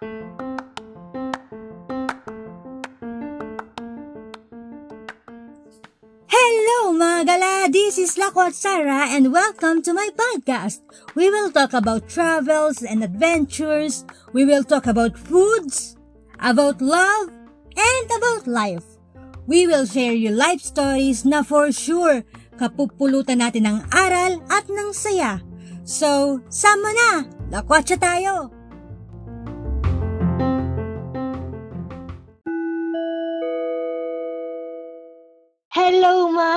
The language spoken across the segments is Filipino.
Hello mga gala! This is Lakwat Sarah and welcome to my podcast. We will talk about travels and adventures. We will talk about foods, about love, and about life. We will share you life stories na for sure kapupulutan natin ng aral at ng saya. So, sama na! Lakwatsa tayo!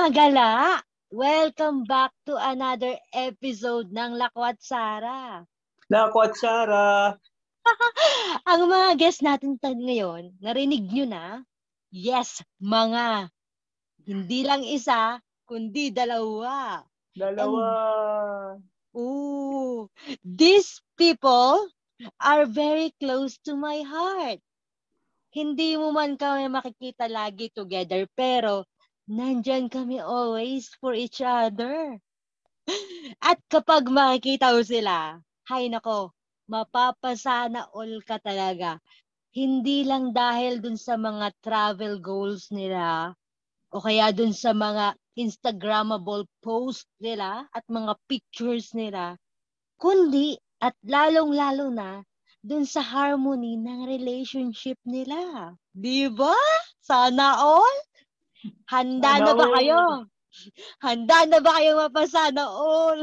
Mga gala! Welcome back to another episode ng Lakwat Sara. Lakwat Sara! Ang mga guest natin ngayon, narinig nyo na? Yes, mga. Hindi lang isa, kundi dalawa. Dalawa! Ooh, these people are very close to my heart. Hindi mo man kami makikita lagi together, pero nandyan kami always for each other. At kapag makikita mo sila, hay nako, mapapasana all ka talaga. Hindi lang dahil dun sa mga travel goals nila o kaya dun sa mga Instagrammable post nila at mga pictures nila, kundi at lalong-lalo na dun sa harmony ng relationship nila. Di ba? Sana all? Handa na ba kayo? Handa na ba kayo mapasana all?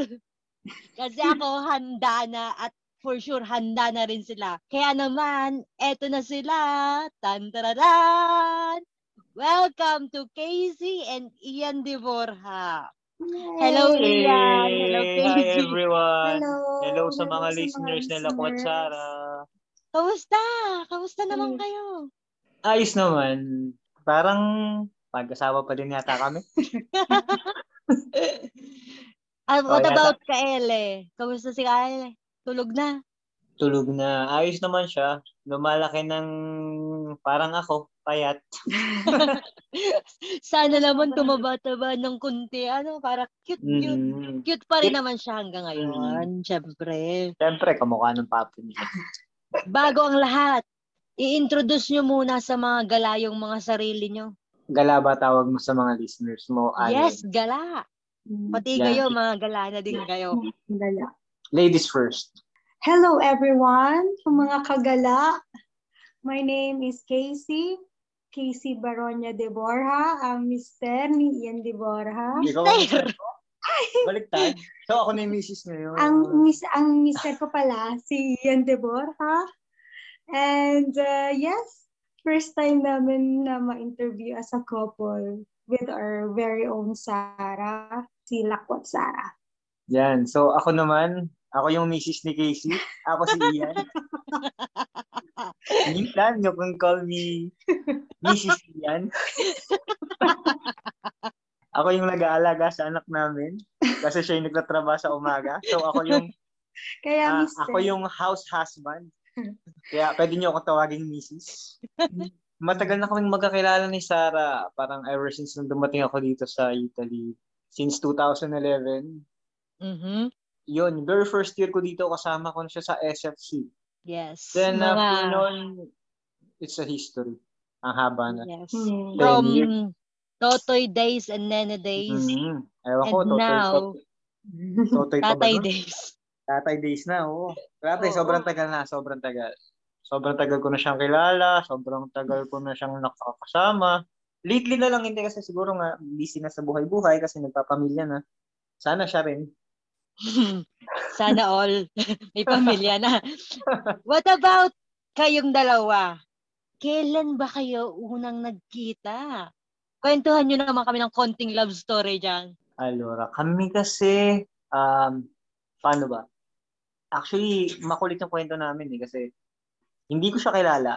Kasi ako handa na at for sure handa na rin sila. Kaya naman, eto na sila. Tantararan! Welcome to Casey and Ian De Borja. Hello, Hey! Ian. Hello, Hi Casey. everyone! Hello. Hello sa mga Hello listeners mga na Lakwat listeners. Sara. Kamusta? Kamusta naman kayo? Ayos naman. Parang pag-asawa pa din yata kami. Ah, what Oh, yata. about Kaele? Kamusta si Kaele? Tulog na? Tulog na. Ayos naman siya. Lumalaki ng parang ako, payat. Sana naman tumaba-taba ng kunti. Ano, para cute-cute. Mm. Cute pa rin naman siya hanggang ngayon. Siyempre. Siyempre, kamukha ng papo niya. Bago ang lahat, i-introduce nyo muna sa mga galayong mga sarili nyo. Gala ba tawag mo sa mga listeners mo? Alin? Yes, gala. Pati Yeah. kayo, mga gala na din kayo. Gala. Ladies first. Hello everyone, sa mga kagala. My name is Casey. Casey Baronia de Borja, ang mister ni Ian de Borja. Mister? Baliktad. So ako na yung misis ngayon. Ang mis ang mister ko pala si Ian de Borja. And uh, yes, first time namin na ma-interview as a couple with our very own Sarah, si Lakwat Sarah. Yan. So, ako naman, ako yung misis ni Casey. Ako si Ian. Minsan, you can call me Mrs. Ian. ako yung nag-aalaga sa anak namin. Kasi siya yung nagtatrabaho sa umaga. So, ako yung, Kaya mister. ako yung house husband. Kaya, pwede niyo ako tawaging Mrs. Matagal na kaming magkakilala ni Sarah. Parang ever since nung dumating ako dito sa Italy. Since 2011. Mhm. yun, very first year ko dito, kasama ko na siya sa SFC. Yes. Then mga, after nun, it's a history. Ang haba na. yes. Hmm. From years. Totoy days and Nene days. Mhm. Ewan And ko, totoy, now, totoy, totoy pa ba Tatay days. Tatay days na, oo. Grabe, Oo. sobrang tagal na, sobrang tagal. Sobrang tagal ko na siyang kilala, sobrang tagal ko na siyang nakakasama. Lately na lang hindi kasi siguro nga busy na sa buhay-buhay kasi nagpapamilya na. Sana siya rin. Sana all. May pamilya na. What about kayong dalawa? Kailan ba kayo unang nagkita? Kwentuhan nyo naman kami ng konting love story dyan. Alora, kami kasi, um, paano ba? Actually, makulit yung kwento namin eh, kasi hindi ko siya kilala.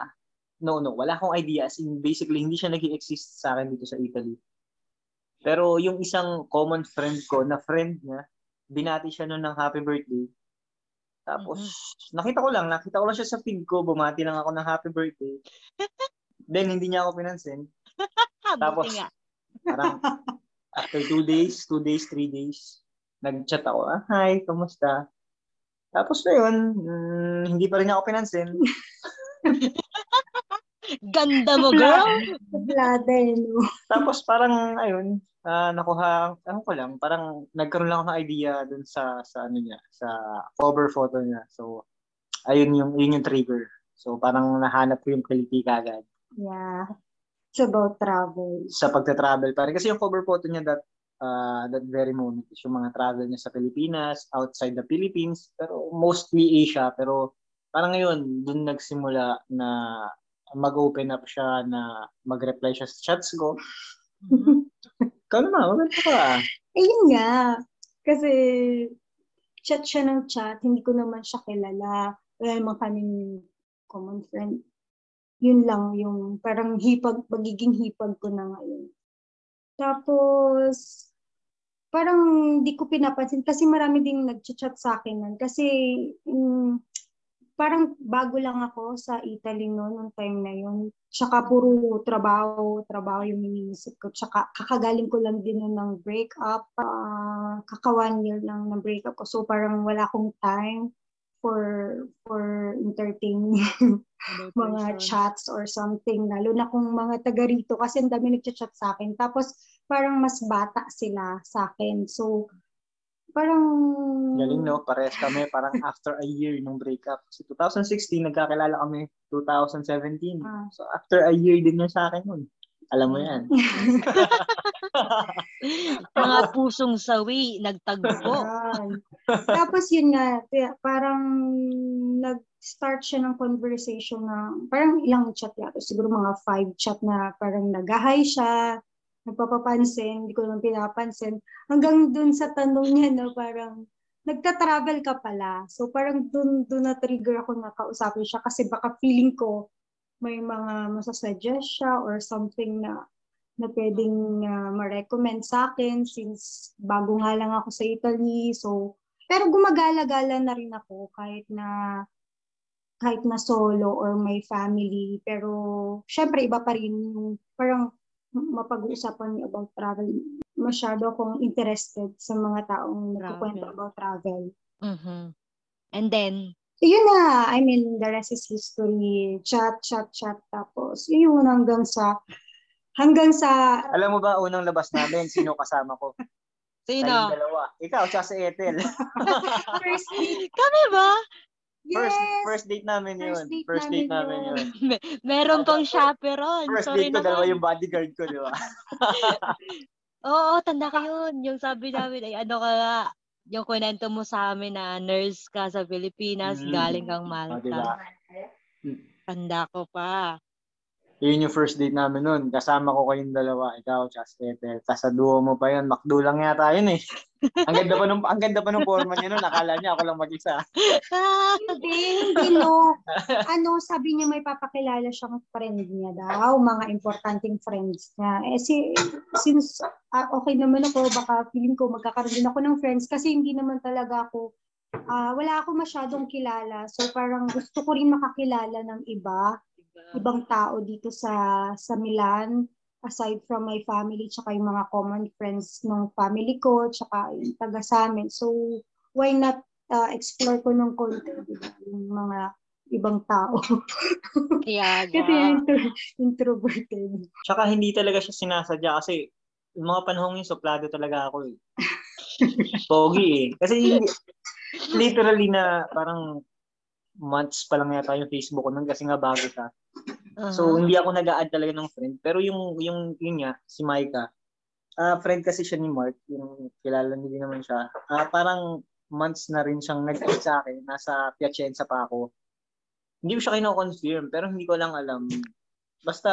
No, no, wala akong idea. As in, basically, hindi siya nag exist sa akin dito sa Italy. Pero yung isang common friend ko, na friend niya, binati siya noon ng happy birthday. Tapos, nakita ko lang, nakita ko lang siya sa feed ko, bumati lang ako ng happy birthday. Then, hindi niya ako pinansin. Tapos, nga. Parang after two days, two days, three days, nag-chat ako, ah, hi, kamusta? Tapos na yun, mm, hindi pa rin ako pinansin. Ganda mo, girl! Suplada eh, no? Tapos parang, ayun, ah nakuha, ano ko lang, parang nagkaroon lang ako ng idea dun sa, sa ano niya, sa cover photo niya. So, ayun yung, yun yung trigger. So, parang nahanap ko yung quality kagad Yeah. It's about travel. sa pagta-travel. Parang kasi yung cover photo niya that uh, that very moment is yung mga travel niya sa Pilipinas, outside the Philippines, pero mostly Asia. Pero parang ngayon, dun nagsimula na mag-open up siya na mag-reply siya sa chats ko. Ikaw naman, maganda ka. Ayun nga. Kasi chat siya ng chat, hindi ko naman siya kilala. Wala naman kaming common friend. Yun lang yung parang hipag, magiging hipag ko na ngayon. Tapos, parang hindi ko pinapansin kasi marami ding nag-chat sa akin nun. Kasi mm, parang bago lang ako sa Italy noon, nung time na yun. Tsaka puro trabaho, trabaho yung iniisip ko. Tsaka kakagaling ko lang din nun ng breakup. Uh, kaka one year lang ng breakup ko. So parang wala akong time for for entertaining mga chats or something. Lalo na kung mga taga rito kasi ang dami nagchat-chat sa akin. Tapos parang mas bata sila sa akin. So parang Galing no, parehas kami parang after a year nung breakup. So 2016, nagkakilala kami 2017. Ah. So after a year din yun sa akin nun. Alam mo yan. Mga pusong sawi, nagtagpo. Tapos yun nga, parang nag-start siya ng conversation na parang ilang chat yata, siguro mga five chat na parang nag-hi siya, nagpapapansin, hindi ko naman pinapansin. Hanggang dun sa tanong niya na parang, nagta-travel ka pala. So parang dun, dun na-trigger ako na kausapin siya kasi baka feeling ko may mga masasuggest siya or something na na pwedeng uh, ma-recommend sa akin since bago nga lang ako sa Italy. So, pero gumagala-gala na rin ako kahit na kahit na solo or may family. Pero, syempre, iba pa rin yung parang mapag-uusapan niyo about travel. Masyado akong interested sa mga taong nagkukwento about travel. Mhm. And then, Yun na, I mean, the rest is history. Chat, chat, chat. Tapos, yun hanggang sa, hanggang sa, Alam mo ba, unang labas namin, sino kasama ko? sino? Kayong dalawa. Ikaw, siya si Ethel. first date. Kami ba? First, Yes! first date namin yun. First date First date namin namin yun. Me- meron pang chaperon. First Sorry date ko, dalawa yung bodyguard ko, di ba? Oo, tanda ko yun. Yung sabi namin, ay ano ka nga, yung kunento mo sa amin na nurse ka sa Pilipinas, Mm. galing kang O, Malta. di ba? Tanda ko pa. Yun yung first date namin nun. Kasama ko kayong dalawa. Ikaw, si Ethel. Tapos sa duo mo pa yun. Makdo lang yata yun eh. ang ganda pa nung, ang ganda pa nung forma niya nun. Akala niya ako lang mag-isa. Hindi, hindi no. Ano, sabi niya may papakilala siyang friend niya daw, mga importanteng friends niya. Eh, si, since ah, okay naman ako, baka feeling ko magkakaroon din ako ng friends kasi hindi naman talaga ako, ah, wala ako masyadong kilala. So parang gusto ko rin makakilala ng iba, ibang tao dito sa sa Milan aside from my family tsaka yung mga common friends ng family ko tsaka yung taga sa amin. So why not uh, explore ko ng konti diba? yung mga ibang tao. Kaya Kasi intro- introverted. Tsaka hindi talaga siya sinasadya kasi yung mga panahong yun, suplado talaga ako eh. Pogi eh. Kasi hindi, literally na parang months pa lang yata yung Facebook ko nun kasi nga bago siya. So, hindi ako nag-a-add talaga ng friend. Pero yung, yung, yun nga, si Maika, ah friend kasi siya ni Mark, yung kilala niyo din naman siya. Ah parang months na rin siyang nag-add sa akin. Nasa Piacenza pa ako. Hindi ko siya kino-confirm, pero hindi ko lang alam. Basta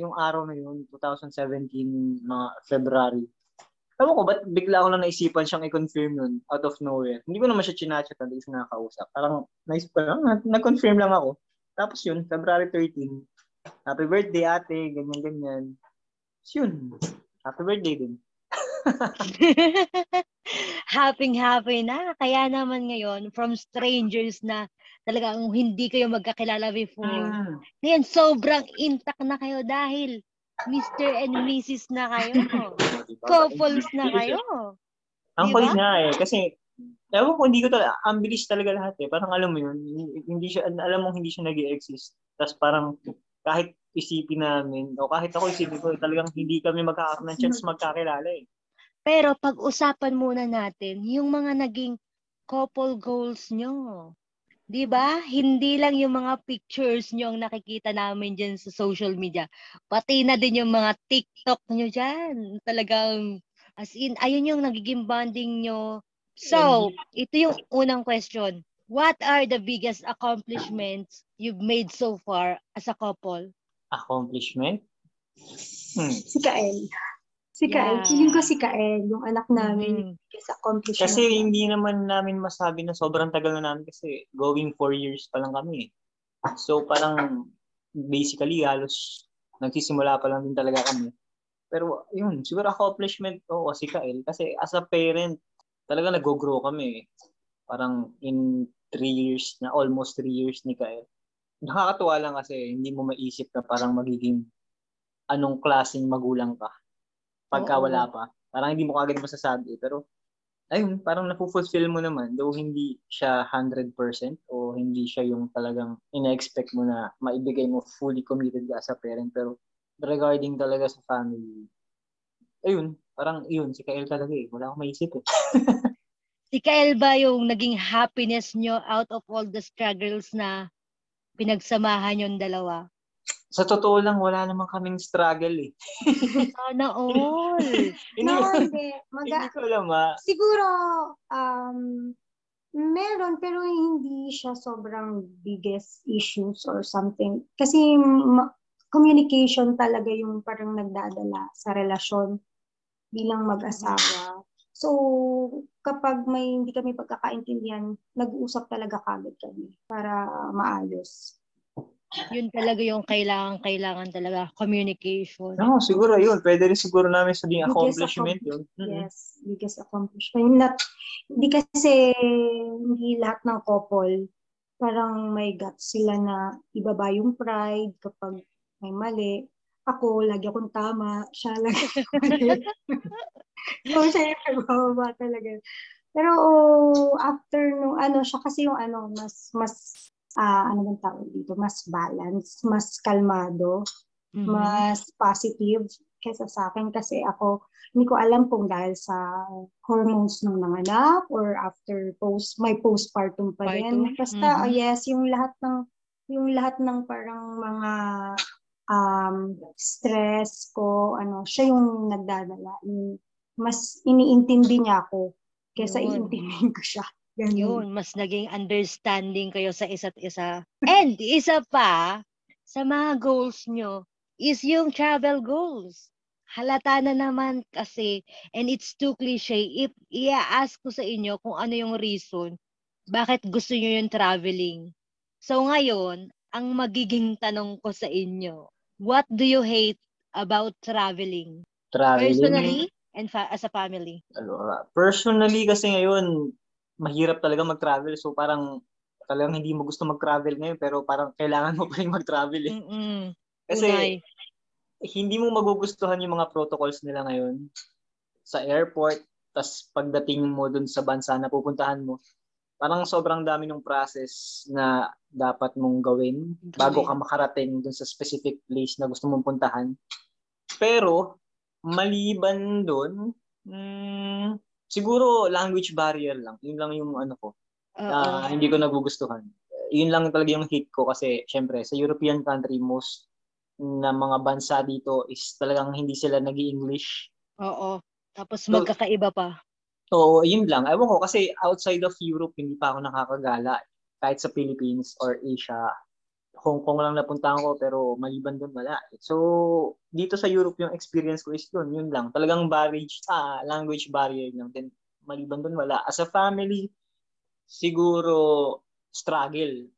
yung araw na yun, 2017, mga February. Ewan ko, ba't bigla ko lang naisipan siyang i-confirm yun out of nowhere. Hindi ko naman siya chinachat, hindi ko siya nakakausap. Parang naisip ko lang, nag- nag-confirm lang ako. Tapos yun, February 13, happy birthday ate, ganyan-ganyan. Tapos yun, happy birthday din. happy happy na. Kaya naman ngayon, from strangers na talagang hindi kayo magkakilala before. Mm. Ngayon, sobrang intact na kayo dahil Mr. and Mrs. na kayo. Couples na kayo. Ang Diba? kulit nga eh, kasi Ewan ko, hindi ko talaga, ang bilis talaga lahat eh. Parang alam mo yun, hindi siya, alam mo hindi siya nag exist Tapos parang kahit isipin namin, o kahit ako isipin ko, talagang hindi kami magkakaroon ng chance magkakilala eh. Pero pag-usapan muna natin yung mga naging couple goals nyo. 'Di ba? Hindi lang yung mga pictures nyo ang nakikita namin diyan sa social media. Pati na din yung mga TikTok nyo diyan. Talagang as in ayun yung nagiging bonding nyo. So, ito yung unang question. What are the biggest accomplishments you've made so far as a couple? Accomplishment? Hmm. Si Kael. Si Kael. Yeah. Feeling ko si Kael, yung anak namin, Mhm. is accomplishment. Kasi hindi naman namin masabi na sobrang tagal na namin kasi going four years pa lang kami. eh. So parang basically halos nagsisimula pa lang din talaga kami. Pero yun, siguro accomplishment ko si Kael kasi as a parent, talaga nag-grow kami. eh. Parang in three years na, almost three years ni Kael. Nakakatuwa lang kasi hindi mo maisip na parang magiging anong klaseng magulang ka pagka Oo. wala pa. Parang hindi mo kagad masasabi. Pero ayun, parang napufulfill mo naman. Though hindi siya 100% o hindi siya yung talagang ina-expect mo na maibigay mo fully committed ka as a parent. Pero regarding talaga sa family, ayun, parang yun, si Kael talaga eh. Wala akong maisip eh. Si Kael ba yung naging happiness nyo out of all the struggles na pinagsamahan yung dalawa? Sa totoo lang, wala naman kaming struggle eh. Sana all. Hindi, No, hindi. hindi Maga, ko alam ah. siguro, um, meron, pero hindi siya sobrang biggest issues or something. Kasi ma- communication talaga yung parang nagdadala sa relasyon bilang mag-asawa. So, kapag may hindi kami pagkakaintindihan, nag-uusap talaga kagad kami para maayos. yun talaga yung kailangan-kailangan talaga, communication. No, siguro yun. Pwede rin siguro namin sabihin accomplishment yun. Mm-mm. Yes, biggest accomplishment. Not, hindi kasi hindi lahat ng couple parang may guts sila na ibaba yung pride kapag may mali. Ako, lagi akong tama. Siya lagi so, siya yung nagbababa talaga. Pero oh, after nung ano, siya kasi yung ano, mas, mas, ah ano bang tawag dito? Mas balanced, mas kalmado Mhm. mas positive kaysa sa akin kasi ako hindi ko alam kung dahil sa hormones ng nanganak or after post may postpartum pa rin basta mhm. ah, yes yung lahat ng yung lahat ng parang mga um stress ko ano siya yung nagdadala mas iniintindi niya ako kaysa Yun. iintindihin ko siya Ganun. Yun, mas naging understanding kayo sa isa't isa. And isa pa, sa mga goals nyo, is yung travel goals. Halata na naman kasi, and it's too cliche, if i-ask ko sa inyo kung ano yung reason, bakit gusto nyo yung traveling. So ngayon, ang magiging tanong ko sa inyo, what do you hate about traveling? Traveling. Personally and fa- as a family? Ano, personally kasi ngayon, mahirap talaga mag-travel. So parang talagang hindi mo gusto mag-travel ngayon pero parang kailangan mo pa rin mag-travel eh. Mm-mm. Kasi Unay. hindi mo magugustuhan yung mga protocols nila ngayon sa airport. tas pagdating mo dun sa bansa na pupuntahan mo, parang sobrang dami ng process na dapat mong gawin bago ka makarating dun sa specific place na gusto mong puntahan. Pero, maliban dun, mm, siguro language barrier lang. Yun lang yung ano ko, na hindi ko nagugustuhan. Yun lang talaga yung hate ko kasi syempre sa European country most na mga bansa dito is talagang hindi sila nag english Oo. Tapos So- magkakaiba pa. So, yun lang. Ewan ko kasi outside of Europe hindi pa ako nakakagala. Kahit sa Philippines or Asia, Hong Kong lang napuntahan ko pero maliban doon wala. So, dito sa Europe yung experience ko is yun, yun lang. Talagang barrier, ah, language barrier lang. Then, maliban doon wala. As a family, siguro struggle.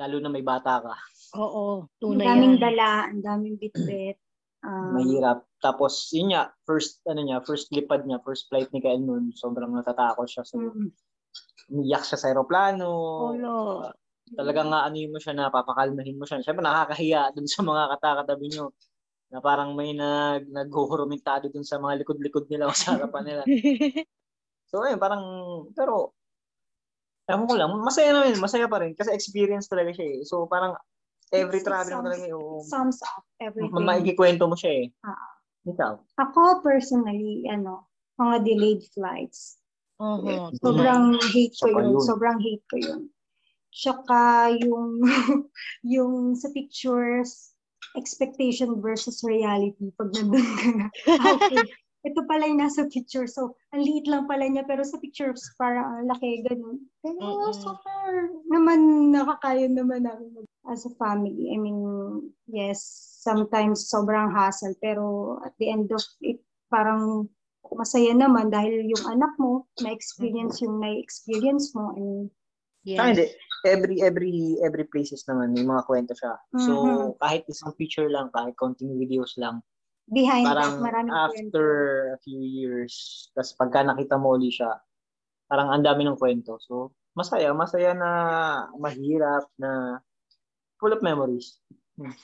Lalo na may bata ka. Oo. ang Tunay daming yan. dala ang daming bitbit um, Mahirap. Tapos, yun nga, first, ano niya, first lipad niya, first flight ni Kael noon, sobrang natatakot siya. So, mm, umiyak siya sa aeroplano. Olo. Talagang nga ano mo siya na papakalmahin mo siya. Siyempre nakakahiya dun sa mga katakatabi nyo na parang may nag naghuhurumintado dun sa mga likod-likod nila o sa harapan nila. So ayun, parang pero Ewan ko lang, masaya naman, masaya pa rin kasi experience talaga siya eh. So parang every travel mo sums- talaga oo. Sums up everything. Ma- maikikwento mo siya eh. Ah. Ikaw. Ako personally, ano, mga delayed flights. Mhm. Sobrang hate ko yun. yun. Sobrang hate ko yun. Tsaka yung, yung sa pictures, expectation versus reality. Pag nandun ka na, okay, ito pala yung nasa picture. So, ang liit lang pala niya. Pero sa pictures, parang ang laki, ganun. Pero Mm-mm. super naman, nakakaya naman namin as a family. I mean, yes, sometimes sobrang hassle. Pero at the end of it, parang masaya naman dahil yung anak mo na-experience yung na-experience mo and Saka hindi, Yes. every every every places naman may mga kwento siya. So Mhm. kahit isang picture lang, kahit konting videos lang, behind parang that maraming after a few years, tas pagka nakita mo uli siya, parang ang dami ng kwento. So masaya, masaya na mahirap na full of memories.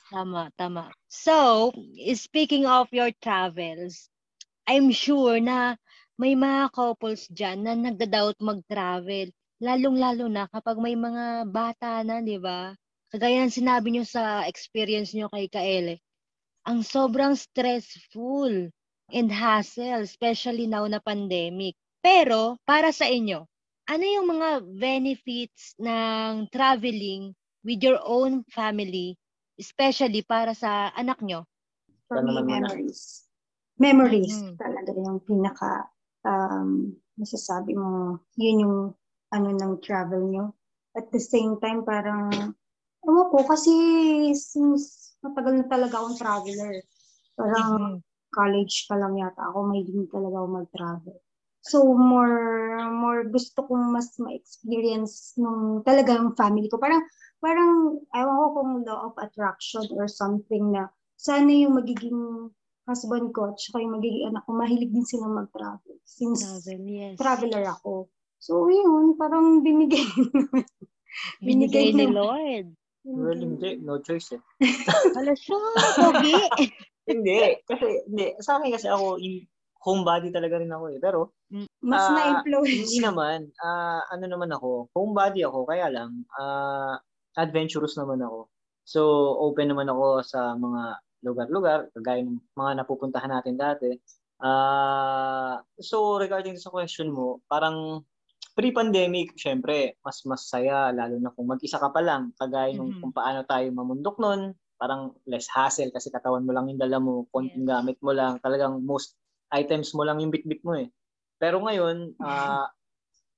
Tama, tama. So, speaking of your travels, I'm sure na may mga couples dyan na nagda-doubt mag-travel. Lalong-lalo na kapag may mga bata na, di ba? Kagaya ng sinabi nyo sa experience nyo kay Kaele. Ang sobrang stressful and hassle, especially now na pandemic. Pero, para sa inyo, ano yung mga benefits ng traveling with your own family especially para sa anak nyo. for me, memories. Memories Mhm. talaga yung pinaka um, masasabi mo, yun yung ano ng travel nyo. At the same time, parang, ewan ko, kasi since matagal na talaga akong traveler. Parang Mhm. college pa lang yata ako, may din talaga ako mag-travel. So, more, more gusto kong mas ma-experience nung talagang family ko. Parang, parang, ewan ko kung law of attraction or something na sana yung magiging husband ko at saka yung magiging anak ko, mahilig din silang mag-travel. Since Travel, yes. traveler ako. So, yun, parang binigay. Binigay ni ng- Lord. Well, hindi, no choice eh. Hala siya, pogi. hindi, kasi, hindi, sa akin kasi ako, in, homebody talaga rin ako eh. Pero, Mas Ah, na-influence. hindi naman, ah, ano naman ako, homebody ako, kaya lang, ah, adventurous naman ako. So, open naman ako sa mga lugar-lugar, kagaya ng mga napupuntahan natin dati. Ah, so, regarding sa question mo, parang pre-pandemic, syempre, mas masaya, lalo na kung mag-isa ka pa lang, kagaya nung Mhm. kung paano tayo mamundok nun, parang less hassle kasi katawan mo lang yung dala mo, konting gamit mo lang, talagang most items mo lang yung bitbit mo eh. Pero ngayon, ah,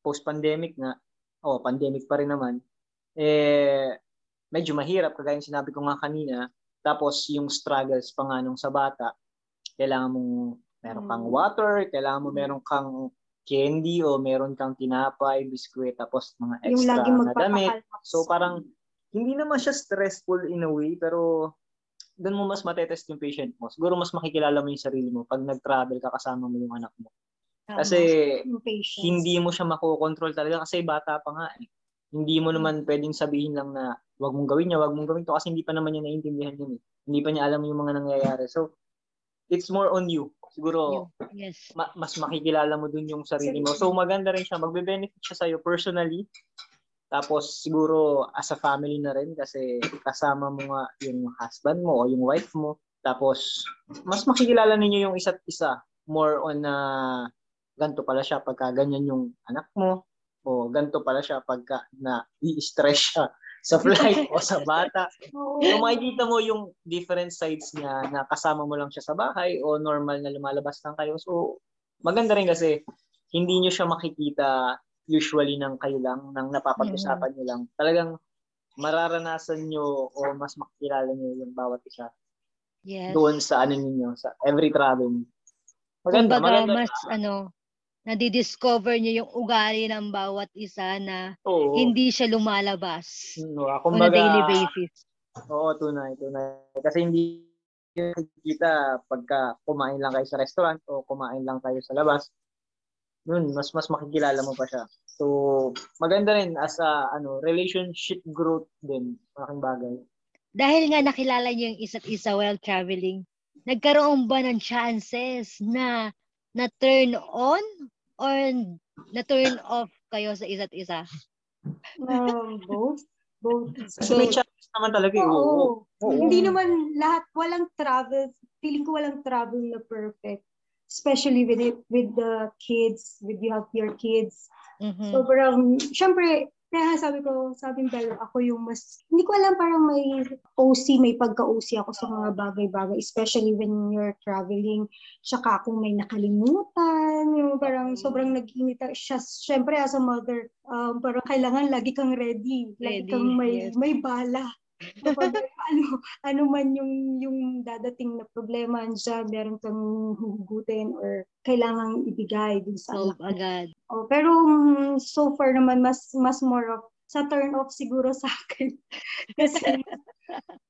post-pandemic nga, oh, pandemic pa rin naman, eh, medyo mahirap, kagaya yung sinabi ko nga kanina, tapos yung struggles pa nga nung sa bata, kailangan mong meron kang Mm. water, kailangan mo meron kang candy o meron kang tinapay, biskwit, tapos mga Yung extra lagi na damit. So parang hindi naman siya stressful in a way, pero doon mo mas matetest yung patient mo. Siguro mas makikilala mo yung sarili mo pag nag-travel ka kasama mo yung anak mo. Kasi Yung hindi mo siya makokontrol talaga kasi bata pa nga eh. Hindi mo naman pwedeng sabihin lang na wag mong gawin niya, wag mong gawin to kasi hindi pa naman niya naiintindihan yun eh. Hindi pa niya alam yung mga nangyayari. So, it's more on you. Siguro, Yes. ma- mas makikilala mo dun yung sarili mo. So, maganda rin siya. Magbe-benefit siya sa'yo personally. Tapos, siguro, as a family na rin kasi kasama mo nga yung husband mo o yung wife mo. Tapos, mas makikilala ninyo yung isa't isa. More on na ganto pala siya pagka ganyan yung anak mo. O ganto pala siya pagka na i-stress siya sa flight o sa bata. Oo. So makikita mo yung different sides niya na kasama mo lang siya sa bahay o normal na lumalabas lang kayo. So maganda rin kasi hindi nyo siya makikita usually ng kayo lang, ng napapag-usapan nyo lang. Talagang mararanasan nyo o mas makikilala nyo yung bawat isa Yes. doon sa ano ninyo, sa every travel. Maganda, Kumbaga, maganda. mas ano, nadidiscover niyo yung ugali ng bawat isa na Oo. hindi siya lumalabas No, on a daily basis. Oo, tunay, tunay. Kasi hindi nakikita pagka kumain lang kayo sa restaurant o kumain lang kayo sa labas. Yun, mas mas makikilala mo pa siya. So, maganda rin as a ano, relationship growth din, malaking bagay. Dahil nga nakilala niyo yung isa't isa while traveling, nagkaroon ba ng chances na na turn on or na turn off kayo sa isa't isa? Um, both. Both. May chance naman talaga eh. Oo. Oo. Oo. Hindi naman lahat, walang travel, feeling ko walang travel na perfect. Especially with it, with the kids, with you have your kids. Mhm. Sobrang, syempre, kaya sabi ko, sabi ng Bella, ako yung mas, hindi ko alam, parang may OC, may pagka-OC ako sa mga bagay-bagay, especially when you're traveling. Tsaka kung may nakalimutan, yung parang sobrang nag-init. Siya, syempre, as a mother, um, parang kailangan lagi kang ready. Lagi Ready, kang may, yes. may bala. Kapag ano, ano man yung, yung dadating na problema andyan, meron kang hugutin or kailangang ibigay dun sa Solve anak agad. Oh, pero so far naman mas mas more of sa turn off siguro sa akin. Kasi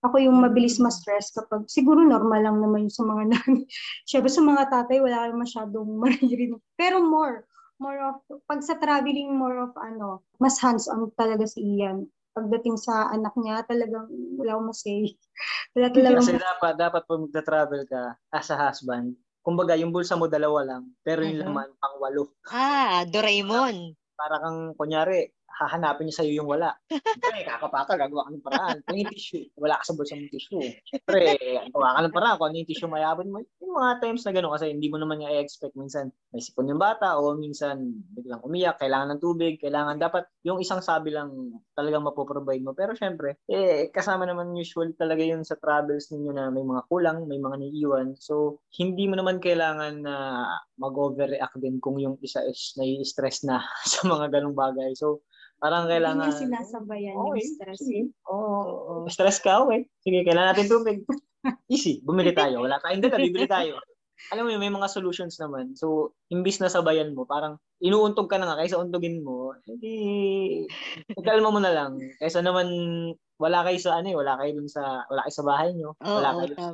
ako yung mabilis ma-stress kapag siguro normal lang naman yung sa mga nanay. Syempre sa mga tatay wala kang masyadong maririnig. Pero more more of pag sa traveling more of ano, mas hands-on talaga si Ian. Pagdating sa anak niya, talagang wala akong masay. Wala talagang Kasi dapat, dapat pag magta-travel ka as a husband, kumbaga yung bulsa mo dalawa lang, pero yung Mhm. laman pang walo. Ah, Doraemon. Para kang, kunyari, hahanapin niya sa'yo yung wala. Siyempre, kakapaka, gagawa ka ng paraan. Kung yung tissue, wala ka sa bulsa mong tissue. Siyempre, gawa ka ng paraan. Kung ano yung tissue mayabon mo, yung mga times na gano'n, kasi hindi mo naman nga i-expect. Minsan, may sipon yung bata, o minsan, biglang umiyak, kailangan ng tubig, kailangan dapat, yung isang sabi lang talagang mapoprovide mo. Pero syempre, eh, kasama naman usually talaga yun sa travels ninyo na may mga kulang, may mga naiiwan. So, hindi mo naman kailangan na mag-overreact din kung yung isa is nai-stress na sa mga ganong bagay. So, parang hindi kailangan... niya sinasabayan yung Okay, stress. sige. Oo. Oh, stress ka, okay. Sige, kailangan natin tubig. Easy. Bumili tayo. Wala tayong dala, bibili tayo. Alam mo yun, may mga solutions naman. So, imbis na sabayan mo, parang inuuntog ka na nga, kaysa untugin mo, hindi, ikalma mo na lang. Kaysa naman, wala kayo sa ano eh, wala kayo dun sa, wala kayo sa bahay nyo, Oo, wala kayo sa,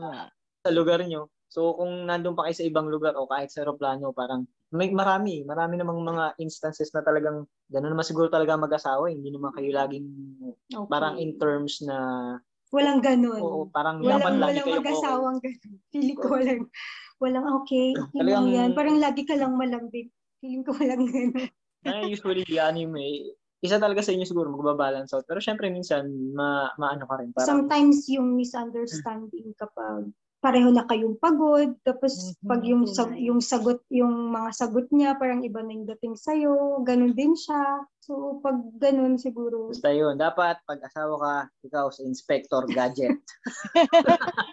sa lugar nyo. So, kung nandun pa kayo sa ibang lugar o kahit sa aeroplano, parang may marami, marami namang mga instances na talagang gano'n naman siguro talaga mag-asawa. eh. Hindi naman kayo laging Okay. parang in terms na Walang ganun. oo, parang walang dapat lagi walang kayo mag-asawang ganun. Feeling ko walang, walang okay, Talagang- yan. Parang lagi ka lang malambing. Feeling ko walang ganun. Na usually the anime, isa talaga sa inyo siguro magbabalance out. Pero syempre minsan ma maano ka rin parang Sometimes yung misunderstanding kapag pareho na kayong pagod, tapos Mhm. pag yung sag- yung sagot, yung mga sagot niya, parang iba na yung dating sa'yo, ganun din siya. So, pag ganun siguro, basta yun. Dapat pag asawa ka, ikaw sa inspector gadget.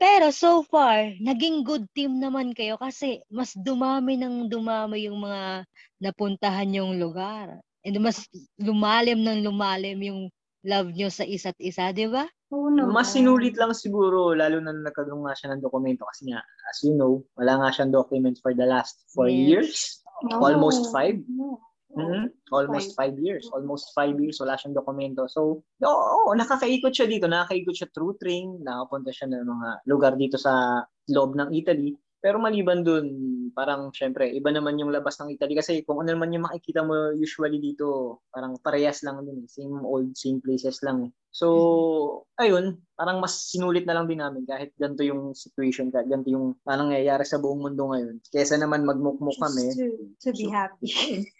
Pero so far, naging good team naman kayo kasi mas dumami ng dumami yung mga napuntahan yung lugar. And mas lumalim ng lumalim yung love nyo sa isa't isa, di ba? oo naman. Mas sinulit lang siguro, lalo na nagkaroon nga siya ng dokumento kasi nga, as you know, wala nga siyang document for the last four Yes. years. Oo. almost five. Oo. Mhm. Almost five years. Almost five years, wala siyang dokumento. So, oo, nakakaikot siya dito. Nakakaikot siya through train. Nakapunta siya ng mga lugar dito sa loob ng Italy. Pero maliban dun, parang syempre, iba naman yung labas ng Italy. Kasi kung ano naman yung makikita mo usually dito, parang parehas lang din. eh. Same old, same places lang. eh. So, ayun, parang mas sinulit na lang din namin kahit ganito yung situation, kahit ganito yung parang nangyayari sa buong mundo ngayon. Kesa naman magmukmuk kami. Just to, to be happy.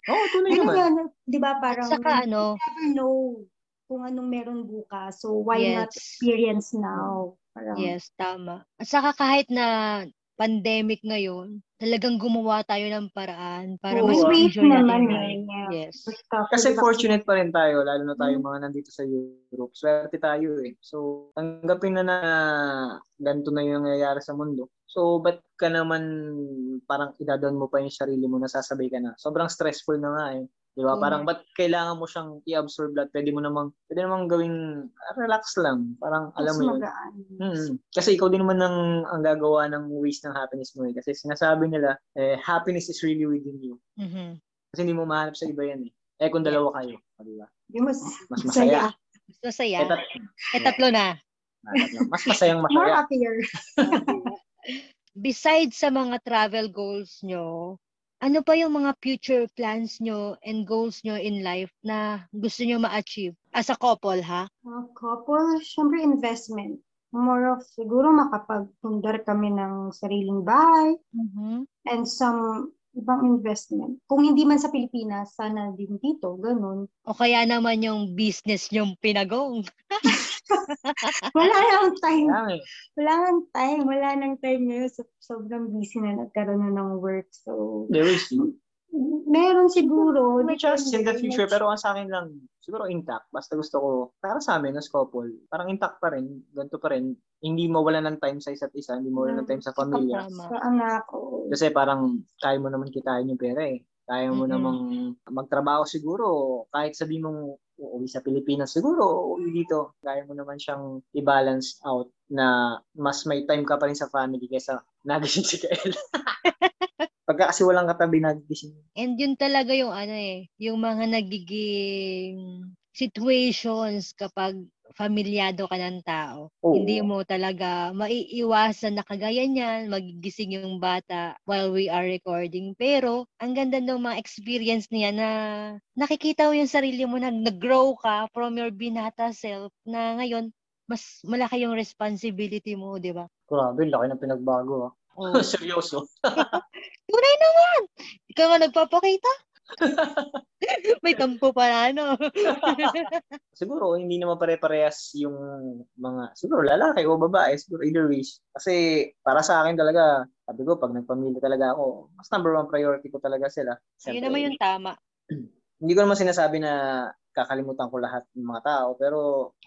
Oo, oh, tunay Ano naman. di ba parang At saka ano, never know kung anong meron bukas. So, why not yes, experience now? Parang, yes, tama. At saka kahit na pandemic ngayon, talagang gumawa tayo ng paraan para Oo, mas natin naman. Yeah. Yes. Kasi pag- fortunate pa rin tayo, lalo na tayo Mm. mga nandito sa Europe. Swerte tayo eh. So, tanggapin na na ganito na yung nangyayari sa mundo. So, ba't ka naman parang idadon mo pa yung sarili mo, nasasabay ka na. Sobrang stressful na nga eh. Di ba? Oo Parang ba't kailangan mo siyang i-absorb lahat? Pwede mo namang, pwede namang gawing ah, relax lang. Parang alam mas mo yun. Hmm. Kasi ikaw din naman ang, ang gagawa ng ways ng happiness mo eh. Kasi sinasabi nila, eh, happiness is really within you. Mhm. Kasi hindi mo mahanap sa iba yan eh. Eh kung dalawa kayo, di ba? Mas, Mas masaya. Mas masaya. Eh, tat- Eh, tatlo na. ah, mas masayang More masaya. happier. Besides sa mga travel goals nyo, ano pa yung mga future plans nyo and goals nyo in life na gusto nyo ma-achieve as a couple, ha? Uh, couple, syempre investment. More of, siguro makapagpundar kami ng sariling bahay Mhm. and some ibang investment. Kung hindi man sa Pilipinas, sana din dito, ganun. O kaya naman yung business yung pinagong. Wala nang time. Eh. Wala nang time. Wala nang time ngayon. So, sobrang busy na nagkaroon na ng work. So, There is meron siguro. may chance in the future pero ang sa akin lang siguro intact basta gusto ko para sa amin as couple parang intact pa rin ganito pa rin hindi mawalan ng time sa isa't isa hindi mawalan ng time sa pamilya. Sa anak ko. kasi parang kaya mo naman kitain yung pera eh kaya mo Mm-mm. namang magtrabaho siguro kahit sabi mong uuwi sa Pilipinas. Siguro uuwi dito kaya mo naman siyang i-balance out na mas may time ka pa rin sa family kaysa nagising si Kael. Pagka kasi walang katabi nagising And yun talaga yung ano eh, yung mga nagiging situations kapag familyado ka ng tao. Oo. Hindi mo talaga maiiwasan na kagaya niyan, magigising yung bata while we are recording. Pero, ang ganda ng mga experience niya na nakikita mo yung sarili mo na nag-grow ka from your binata self na ngayon, mas malaki yung responsibility mo, di ba? grabe laki ng pinagbago ah. Oh. seryoso Tunay naman! Ikaw nga nagpapakita. May tampo pa ano. siguro hindi naman pare-parehas yung mga siguro lalaki o babae siguro either ways kasi para sa akin talaga sabi ko pag nagpamilya talaga ako mas number one priority ko talaga sila Yun Siyempre, naman yung tama. hindi ko naman sinasabi na kakalimutan ko lahat ng mga tao pero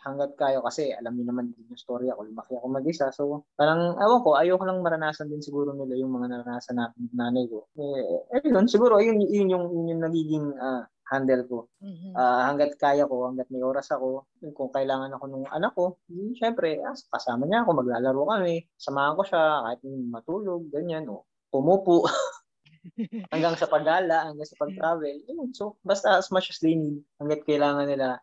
hanggat kayo kasi alam niyo naman din yung story ako lumaki ako mag-isa. So parang ewan ko ayoko lang maranasan din siguro nila yung mga naranasan natin nanay ko. Eh, eh yun siguro yun, yun yung yun yung nagiging ah, handle ko. Mhm. Ah, hanggat kaya ko, hanggat may oras ako, kung kailangan ako ng anak ko, syempre, ah, kasama niya ako, maglalaro kami, samahan ko siya, kahit matulog, ganyan, o pumupo, hanggang sa paggala, hanggang sa pag-travel. Yun. So, basta as much as they need, hanggat kailangan nila,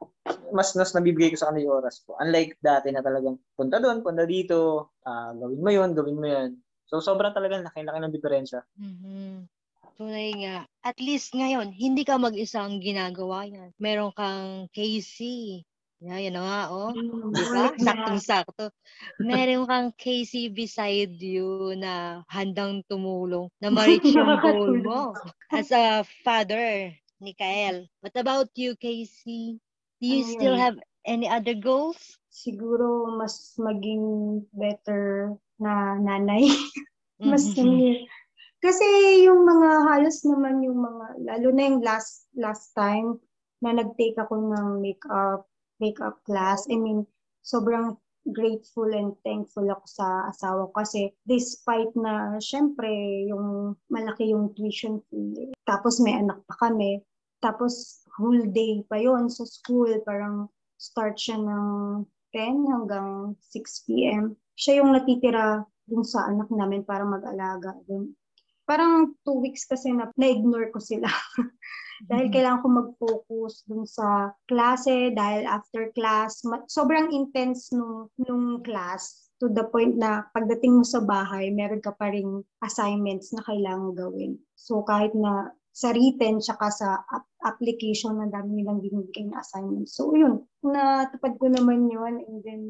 mas mas nabibigay ko sa kanila yung oras ko. Unlike dati na talagang punta doon, punta dito, ah, gawin mo yun, gawin mo yan. So, sobrang talagang laki-laki ng diferensya. Mhm. Tunay nga. At least ngayon, hindi ka mag-isa ang ginagawa yan. Meron kang Casey. Yeah, yan na nga, oh. Mm, Di ba? Saktong-sakto. Meron kang Casey beside you na handang tumulong na ma-reach yung goal mo as a father ni Kael. What about you, Casey? Do you Ano still have any other goals? Siguro mas maging better na nanay. mas Mhm. mm Kasi yung mga halos naman yung mga, lalo na yung last last time na nag-take ako ng makeup, makeup class. I mean, sobrang grateful and thankful ako sa asawa ko kasi despite na syempre yung malaki yung tuition fee, tapos may anak pa kami, tapos whole day pa yon sa school, parang start siya ng 10 hanggang 6 p.m. Siya yung natitira dun sa anak namin para mag-alaga. Dun. Parang two weeks kasi na, na-ignore ko sila. dahil Mhm. kailangan ko mag-focus dun sa klase, dahil after class, sobrang intense nung, nung class to the point na pagdating mo sa bahay, meron ka pa ring assignments na kailangan gawin. So kahit na sa written tsaka sa ap- application na dami nilang binibigay na assignments. So yun, natupad ko naman yun and then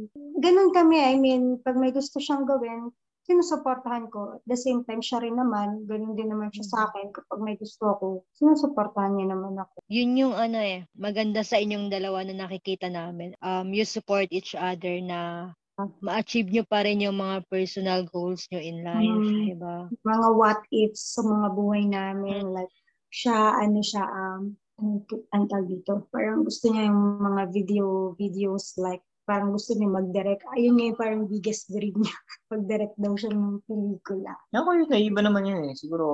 ganun kami. I mean, pag may gusto siyang gawin, sinusuportahan ko. At the same time, siya rin naman, ganun din naman siya sa akin. Kapag may gusto ako, sinusuportahan niya naman ako. Yun yung ano eh, maganda sa inyong dalawa na nakikita namin. Um, you support each other na ma-achieve nyo pa rin yung mga personal goals nyo in life, Mm. di ba? Mga what ifs sa mga buhay namin. Like, siya, ano siya, um, ang, tawag dito, parang gusto niya yung mga video, videos like, parang gusto niya mag-direct. Ayun nga yung parang biggest dream niya. Mag-direct daw siya ng pelikula. Ako yun, iba naman yun eh. Siguro,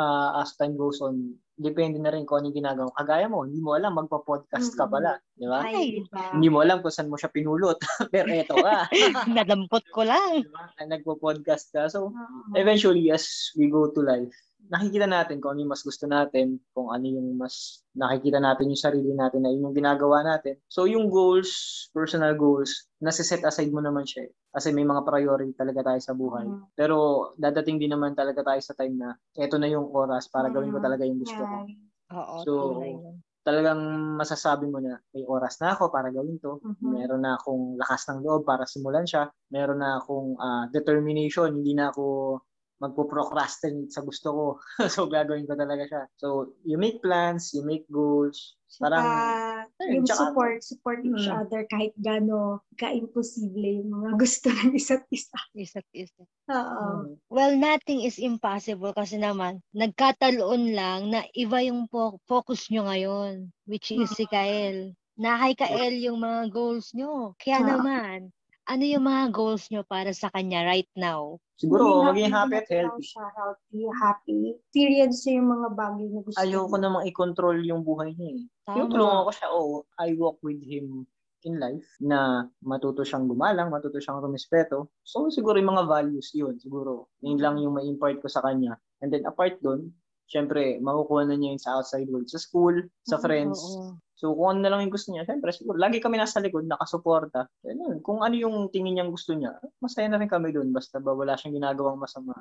ah, as time goes on, depende na rin kung ano yung ginagawa. mo. Kagaya mo, hindi mo alam, magpa-podcast ka pala. Di ba? Ay, diba? Hindi mo alam kung saan mo siya pinulot. Pero eto ka. Nadampot ko lang. Diba? Nagpo-podcast ka. So, Oo. eventually, as we go to life, nakikita natin kung ano yung mas gusto natin, kung ano yung mas nakikita natin yung sarili natin na yun yung ginagawa natin. So, yung goals, personal goals, nasa-set aside mo naman siya. eh. Kasi may mga priority talaga tayo sa buhay. Mm. Pero dadating din naman talaga tayo sa time na eto na yung oras para gawin ko Mm. talaga yung gusto ko. Yan. Oo, So. Talagang masasabi mo na may oras na ako para gawin to. Mhm. Meron na akong lakas ng loob para simulan siya. Meron na akong ah, determination. Hindi na ako magpo-procrastinate sa gusto ko. so, gagawin ko talaga siya. So, you make plans, you make goals. Parang, ayun, yung tsaka- support, support each Mm. other kahit gano ka-imposible yung mga gusto ng isa't isa. Isa't isa. Oo. mm, Well, nothing is impossible kasi naman, nagkataloon lang na iba yung fo- focus nyo ngayon, which is si Kael. Na kay Kael yung mga goals nyo. Kaya Ah. naman, ano yung mga goals nyo para sa kanya right now? siguro, Maging maging happy at healthy. Siya, healthy, happy. Experience niya yung mga bagay na gusto Ayoko namang i-control yung buhay niya eh. Yung Tama. tulungan ko siya, oh, I walk with him in life na matuto siyang gumalang, matuto siyang rumispeto. So siguro yung mga values yun, siguro. Yun lang yung ma-impart ko sa kanya. And then apart dun, syempre, makukuha na niya yun sa outside world, sa school, sa Mm, friends. Oo. So kung ano na lang yung gusto niya, syempre, siguro, lagi kami nasa likod, nakasuporta. Ganun. Kung ano yung tingin niyang gusto niya, masaya na rin kami dun, basta ba wala siyang ginagawang masama.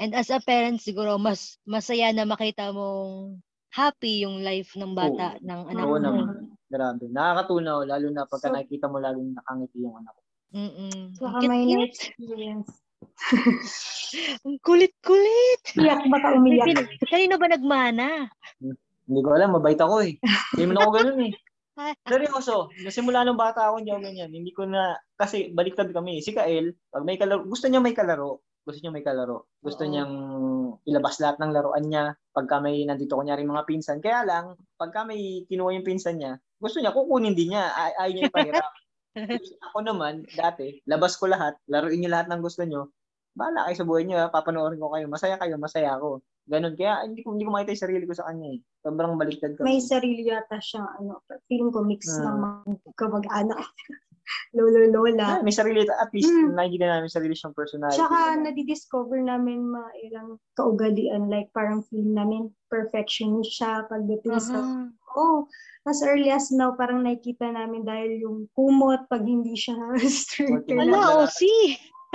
And as a parent, siguro, mas masaya na makita mong happy yung life ng bata, ng anak Oo mo. naman. Grabe. Nakakatunaw, lalo na pagka So- nakikita mo laging nakangiti yung anak ko. Mm-mm. Ang may cute-cute. Ang kulit-kulit. Iyak, baka May umiyak. Kanino ba nagmana? Hindi ko alam, mabait ako eh. Hindi mo na ako ganun eh. Seryoso, simula nung bata ako, hindi ako ganyan. Hindi ko na, kasi baliktad kami. Si Kael, pag may kalaro, gusto niya may kalaro. Gusto niya may kalaro. Gusto Oo. niyang ilabas lahat ng laruan niya. Pagka may nandito kunyari mga pinsan. Kaya lang, pagka may kinuha yung pinsan niya, gusto niya, kukunin din niya. Ay, ayaw niya ipahirap. ako naman, dati, labas ko lahat, laruin niyo lahat ng gusto niyo. Bahala kayo sa buhay niyo, ha. papanoorin ko kayo. Masaya kayo, masaya ako. Ganun. Kaya hindi ko, hindi ko makita yung sarili ko sa kanya eh. Sobrang baliktad kami. May sarili yata siyang, ano, feeling ko mix Ah. ng mga kamag-anak. Lolo, lola. Ah, may sarili, at least Mm. nakikita namin sarili siyang personality. Tsaka nadidiscover namin mga ilang kaugalian. Like parang feeling namin perfectionist siya pagdating sa Aha. Oh, as early as now, parang nakikita namin dahil yung kumot pag hindi siya straight. Wala. Ala, o si.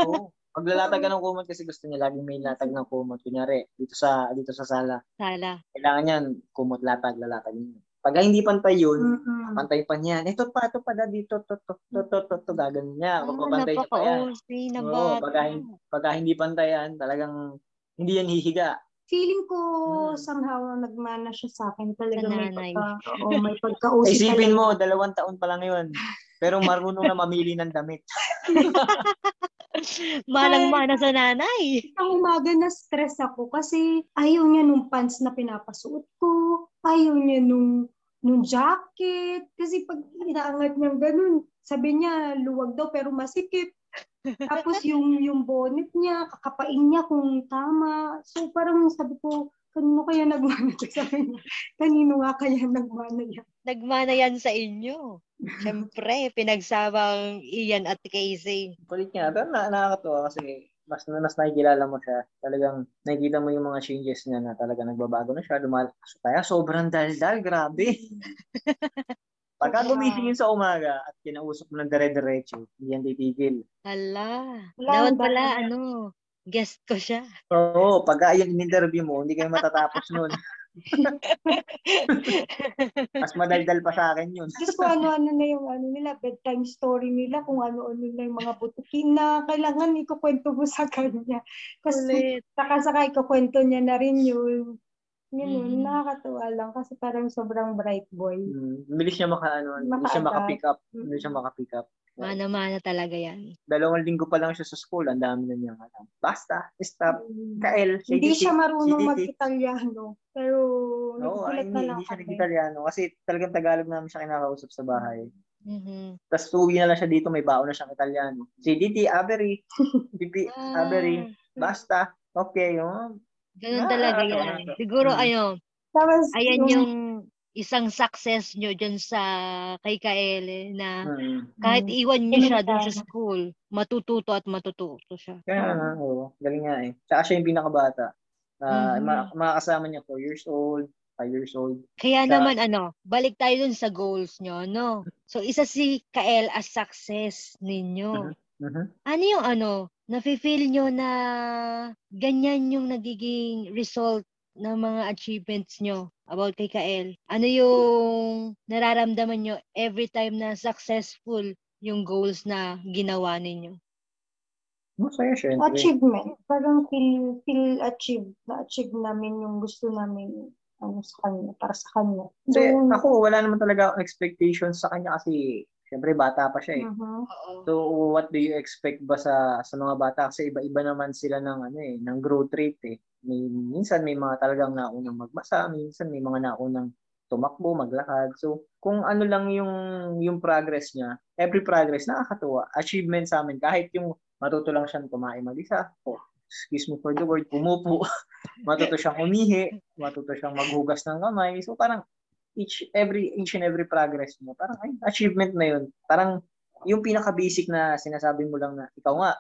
Oo. Paglalatag ka ng kumot kasi gusto niya laging may latag ng kumot. Kunyari, dito sa dito sa sala. Sala. Kailangan niyan, kumot latag, lalatag niya. Pag hindi pantay yun, Mm-mm. pantay pa niyan. Ito pa, ito pa, da, dito, to, to, to, to, to, to, gagawin niya. Ah, Papapantay niya pa yan. Oo, bata. pagka, pagka hindi pantay yan, talagang hindi yan hihiga. Feeling ko Mm. somehow nagmana siya sa akin. Talaga may nanay. pagka, oo, may pagka-OC Isipin mo, dalawang taon pa lang yun. Pero marunong na mamili ng damit. Malang-mana sa nanay. Ang umaga na stress ako kasi ayaw niya nung pants na pinapasuot ko. Ayaw niya nung nung jacket. Kasi pag inaangat niya ganun, sabi niya luwag daw pero masikip. Tapos yung yung bonnet niya, kakapain niya kung tama. So parang sabi ko, kanino kaya nagmana to sa kanya? Kanino nga kaya nagmana yan? Nagmana yan sa inyo. Siyempre, pinagsabang Ian at Casey. Kulit niya. Pero na, nakakatuwa kasi mas mas nakikilala mo siya. Talagang nakikita mo yung mga changes niya na talaga nagbabago na siya. Lumalakas kaya sobrang dal-dal. Grabe. Pagka gumising yun sa umaga at kinausap mo ng dire-diretso, hindi yan titigil. Hala. Dapat pala, ano, guest ko siya. Oo, pagka yan in-interview mo, hindi kayo matatapos nun. Mas madaldal pa sa akin yun. Diyos ko ano-ano na yung ano nila, bedtime story nila, kung ano-ano na yung mga butukin na kailangan ikukwento mo sa kanya. Kasi Ulit. saka saka ikukwento niya na rin yun. Yun, yun, Mhm. nakakatuwa lang kasi parang sobrang bright boy. Hmm, bilis siya maka, ano, bilis siya maka-pick up. Bilis siya maka-pick up. Mana-mana talaga yan. Dalawang linggo pa lang siya sa school, ang dami na niyang alam. Basta, stop, Mm. Kael, Hindi CDT, siya marunong CDT. mag-Italiano. Pero nagugulat hindi, na lang hindi siya nag-Italiano kasi talagang Tagalog namin siya kinakausap sa bahay. Mhm. Tapos uwi na lang siya dito, may baon na siyang Italiano. CDT, Avery, Pipi, Ah, Avery, basta, okay, yun. Ganun Ah, talaga ito, yan. ito. Siguro, Mm. ayo, Tapos, ayan yung isang success nyo dyan sa kay Kaele na Hmm. kahit Mm. iwan nyo siya dun sa school, matututo at matututo siya. Kaya nga, oo, galing nga eh. Tsaka siya yung pinakabata. Ah, Mhm. ma- makakasama niya 4 years old, 5 years old. Kaya Sa- naman ano, balik tayo dun sa goals nyo, no? So, isa si Kael as success ninyo. Mhm. Ano yung ano, nafe-feel nyo na ganyan yung nagiging result ng mga achievements nyo about kay Kael? Ano yung nararamdaman nyo every time na successful yung goals na ginawa ninyo? Masaya, syempre. Achievement. Parang feel, feel achieve, na-achieve namin yung gusto namin ano sa kanya, para sa kanya. Kasi Doon- ako, wala naman talaga akong expectations sa kanya kasi syempre bata pa siya eh. Oo. So, what do you expect ba sa sa mga bata? Kasi iba-iba naman sila ng ano eh, ng growth rate eh. May, minsan may mga talagang naunang magbasa, minsan may mga naunang tumakbo, maglakad. So, kung ano lang yung yung progress niya, every progress nakakatuwa. Achievement sa amin kahit yung matuto lang siyang kumain mag-isa. Oh, excuse me for the word, pumupo. matuto siyang umihi, matuto siyang maghugas ng kamay. So, parang each every each and every progress mo, parang ay, achievement na yun. Parang yung pinaka basic na sinasabi mo lang na ikaw nga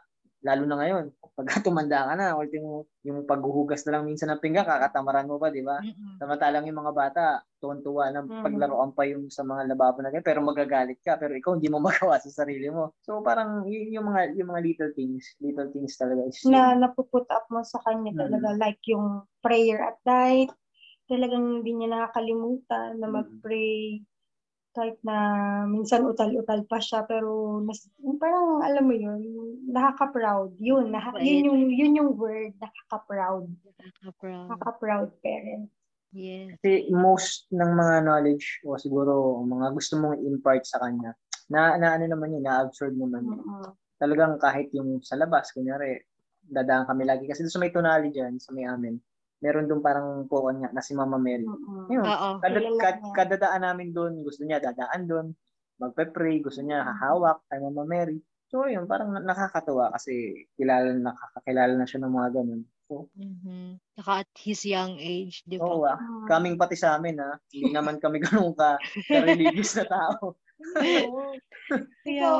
lalo na ngayon pag tumanda ka na ultimo yung paghuhugas na lang minsan ng pinggan kakatamaran mo pa di ba? Samantalang yung mga bata tuwan-tuwa na Mhm. paglaruan pa yung sa mga lababo na ganyan pero magagalit ka pero ikaw hindi mo magawa sa sarili mo. So parang yun yung mga yung mga little things little things talaga is na napuput up mo sa kanya talaga like yung prayer at night talagang hindi niya nakakalimutan na Mhm. mag-pray kahit na minsan utal-utal pa siya pero nas, parang alam mo yun nakaka-proud yun naka, yun yung yun yung word nakaka-proud Nakaka-proud. nakaka-proud parent Yes. kasi most ng mga knowledge o siguro mga gusto mong impart sa kanya na, na ano naman yun na-absorb naman yun Oo. talagang kahit yung sa labas, kunyari, dadaan kami lagi. Kasi doon sa may tunali dyan, sa may amin, meron doon parang puwan niya na si Mama Mary. Oo. Yun, Oo. kada, kad, kadadaan namin doon, gusto niya dadaan doon, magpe-pray, gusto niya hahawak kay Mama Mary. So yun, parang na- nakakatuwa kasi kilala, nakakakilala na siya ng mga ganun. So, Mhm. Saka at his young age, di ba? oo ah. Oo. Kaming pati sa amin ah. Hindi naman kami ganun ka, ka-religious na tao. Nga.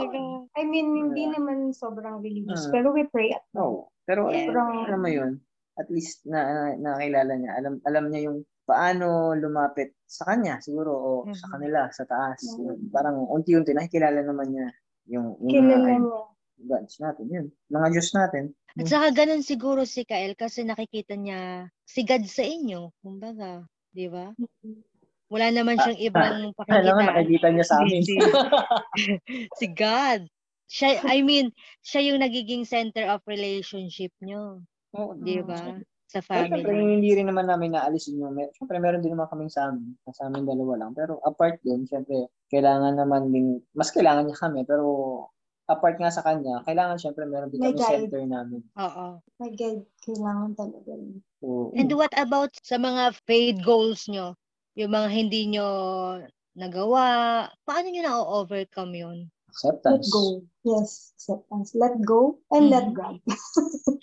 I mean, hindi Yeah. naman sobrang religious, Mm. pero we pray at night. Oo. Pero Yeah. yeah. alam mo yun, at least na, na nakilala niya. Alam alam niya yung paano lumapit sa kanya siguro o sa Mhm. kanila sa taas. Mhm. Parang unti-unti nakikilala naman niya yung, yung Kilala mga niya. gods natin yun. Mga Diyos natin. At saka ganun siguro si Kael kasi nakikita niya si God sa inyo, kumbaga, di ba? Wala naman siyang ibang Alam mo, pakikitaan. nakikita niya sa amin. Si, si God. Siya, I mean, siya yung nagiging center of relationship nyo, Oo, di Mm. ba? Sa Pero syempre, family. hindi rin naman namin naalisin yung, mer- syempre meron din naman kaming sa amin, sa amin dalawa lang. Pero apart din, syempre, kailangan naman din, mas kailangan niya kami, pero apart nga sa kanya, kailangan syempre meron din May kami guide. center namin. Oo. May guide kailangan talaga. So, And what about sa mga faith goals nyo? Yung mga hindi nyo nagawa, paano nyo na-overcome yun? Let acceptance. go. Yes, acceptance. Let go and let Mhm. God.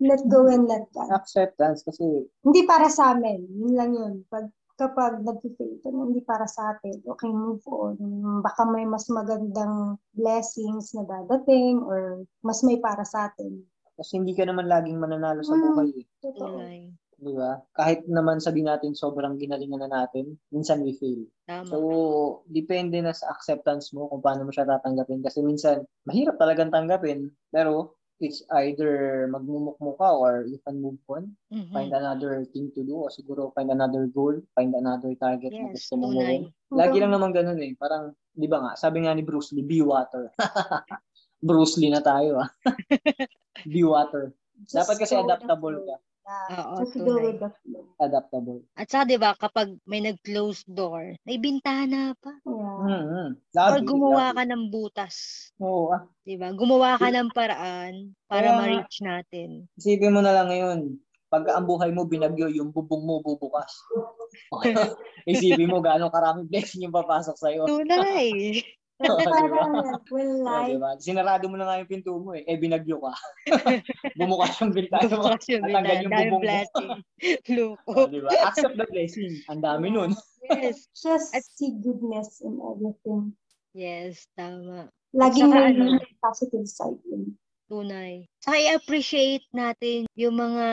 let go and let God. Acceptance kasi Hindi para sa amin. Yun lang yun. Pag, kapag nag-faith, ano, hindi para sa atin. Okay, move on. Baka may mas magandang blessings na dadating or mas may para sa atin. kasi hindi ka naman laging mananalo sa Mm. buhay eh. Totoo. Tulay. Di ba? Kahit naman sabihin natin sobrang ginalingan na natin, minsan we fail. Tama. So, depende na sa acceptance mo kung paano mo siya tatanggapin. Kasi minsan, mahirap talagang tanggapin. Pero, it's either magmumukmo ka or you can move on. Mhm. Find another thing to do. O siguro find another goal. Find another target na Yes, gusto mo gawin. Lagi lang naman ganun eh. Parang, di ba nga, sabi nga ni Bruce Lee, be water. Bruce Lee na tayo ah. be water. Dapat kasi adaptable ka. Yeah. Oo, go tunay. with the flow. Adaptable. At saka 'di ba kapag may nag-close door, may bintana pa. Yeah. Mm-hmm. Or gumawa ka ng butas. Oo ah. 'Di ba? Gumawa ka ng paraan para nga. ma-reach natin. Isipin mo na lang ngayon, pag ang buhay mo binagyo, yung bubong mo bubukas. Isipin mo gaano karaming blessing yung papasok sa'yo. Tunay. Oo, di ba? Parang when Oo, life, diba? Sinarado mo na nga yung pinto mo eh. Eh, binagyo ka. Bumukas yung bintana mo. Bukas yung bintana. yung bubong mo. blessing. Luko. Oh, diba? Accept the blessing. Ang dami nun. Yes. just At- see goodness in everything. Yes, tama. Laging saka ano? positive side yun. Tunay. Saka i-appreciate natin yung mga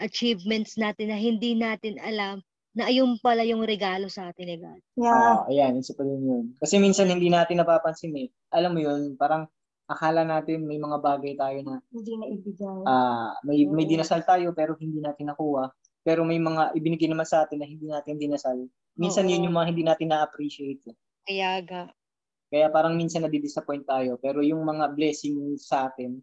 achievements natin na hindi natin alam na ayun pala yung regalo sa atin ni God. Yeah. Ah, ayan, isa pa din yun. Kasi minsan hindi natin napapansin eh. Alam mo yun, parang akala natin may mga bagay tayo na hindi na ibigay. ah may may dinasal tayo pero hindi natin nakuha. Pero may mga ibinigay naman sa atin na hindi natin dinasal. Minsan Oo. yun yung mga hindi natin na-appreciate. eh. Kaya ga. Kaya parang minsan nadi-disappoint tayo. Pero yung mga blessing sa atin,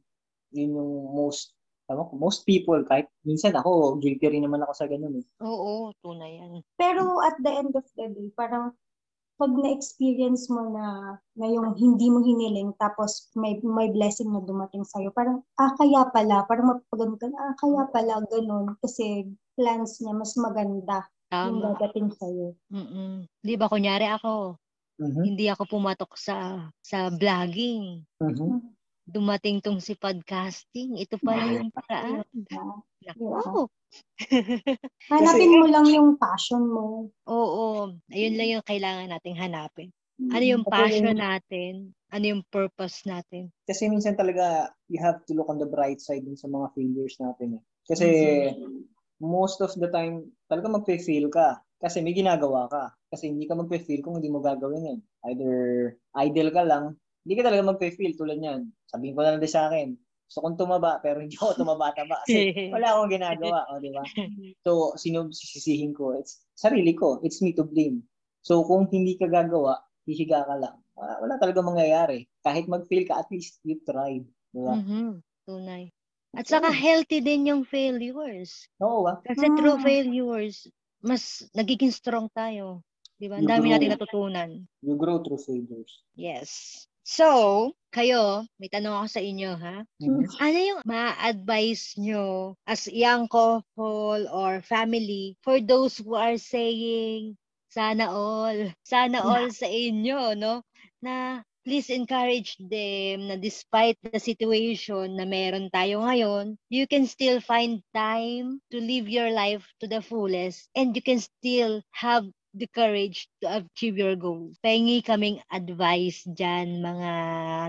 yun yung most tama ko, most people, kahit minsan ako, guilty rin naman ako sa ganun eh. Oo, tunay yan. Pero at the end of the day, parang pag na-experience mo na, na yung hindi mo hiniling, tapos may, may blessing na dumating sa'yo, parang, ah, kaya pala, parang mapapagano ka, ah, kaya pala, ganun. Kasi plans niya mas maganda yung Tama. dadating sa'yo. Mm-mm. Di ba, kunyari ako, Mhm. hindi ako pumatok sa sa vlogging. Mhm. Dumating tong si podcasting. Ito pala yung paraan. Nako. Hanapin mo lang yung passion mo. Oo. Ayun lang yung kailangan nating hanapin. Ano Mm. yung passion natin? Ano yung purpose natin? Kasi minsan talaga, you have to look on the bright side dun sa mga failures natin eh. Kasi most of the time, talaga magpe-fail ka. Kasi may ginagawa ka. Kasi hindi ka magpe-fail kung hindi mo gagawin yan. Either idle ka lang, hindi ka talaga magpe-fail tulad yan. Sabihin ko na lang din sa akin, gusto kong tumaba pero hindi ako tumaba-taba kasi wala akong ginagawa. O, di ba? So, sino sisisihin ko? It's sarili ko. It's me to blame. So, kung hindi ka gagawa, hihiga ka lang. Wala, wala talaga mangyayari. Kahit mag-fail ka, at least you tried. Di ba? Mhm. Tunay. At saka healthy din yung failures. Oo ba? Kasi through Mm. failures, mas nagiging strong tayo. Di ba? Ang You dami grow. nating natutunan. You grow through failures. Yes. So, kayo, may tanong ako sa inyo, ha? Mhm. Ano yung ma-advise nyo as young couple or family for those who are saying, sana all, sana all sa inyo, no? Na please encourage them na despite the situation na meron tayo ngayon, you can still find time to live your life to the fullest and you can still have the courage to achieve your goals. Pahingi kaming advice dyan, mga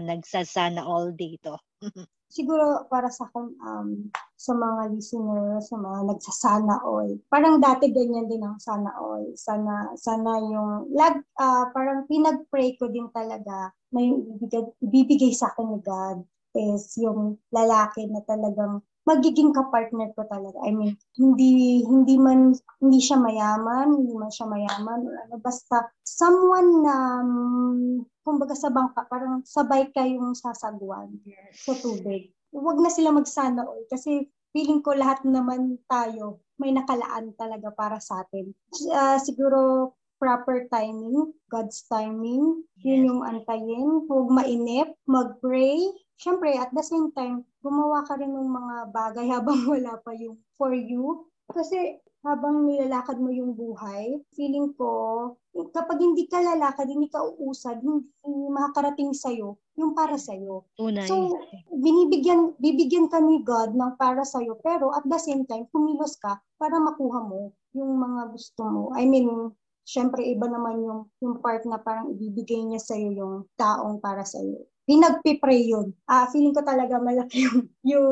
nagsasana all dito. siguro para sa akin, um, sa mga listeners, sa mga nagsasana all. Parang dati ganyan din ang sana all. Sana, sana yung, lag, ah, parang pinag-pray ko din talaga na yung ibibigay, ibibigay sa akin ni God is yung lalaki na talagang magiging kapartner ko talaga. I mean, hindi hindi man hindi siya mayaman, hindi man siya mayaman or ano basta someone na um, kumbaga sa bangka parang sabay kayong sasagwan sa tubig. Huwag na sila magsana all kasi feeling ko lahat naman tayo may nakalaan talaga para sa atin. Ah, siguro proper timing, God's timing, yun yung antayin. Huwag mainip, mag-pray. Siyempre, at the same time, gumawa ka rin ng mga bagay habang wala pa yung for you. Kasi habang nilalakad mo yung buhay, feeling ko, kapag hindi ka lalakad, hindi ka uusad, hindi makakarating sa'yo yung para sa'yo. Tunay. So, binibigyan, bibigyan ka ni God ng para sa'yo, pero at the same time, kumilos ka para makuha mo yung mga gusto mo. I mean, syempre iba naman yung, yung part na parang ibibigay niya sa'yo yung taong para sa'yo. Pinagpipray yun. Ah, feeling ko talaga malaki yung, yung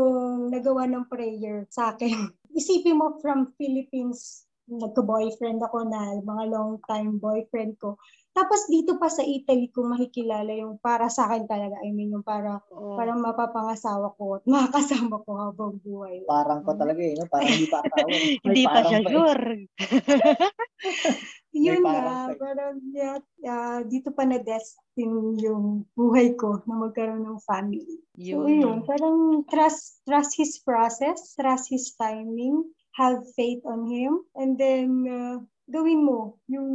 nagawa ng prayer sa akin. Isipin mo from Philippines, nagka-boyfriend ako na mga long time boyfriend ko. Tapos dito pa sa Italy ko makikilala yung para sa akin talaga. I mean, yung para Oo. parang mapapangasawa ko at makakasama ko habang buhay. Parang pa talaga eh. No? Parang hindi pa asawa. Hindi pa parang siya eh. sure. Yun parang nga, pa eh. parang yeah, ah, dito pa na-destin yung buhay ko na magkaroon ng family. So yun, parang trust trust his process, trust his timing, have faith on him, and then uh, gawin mo yung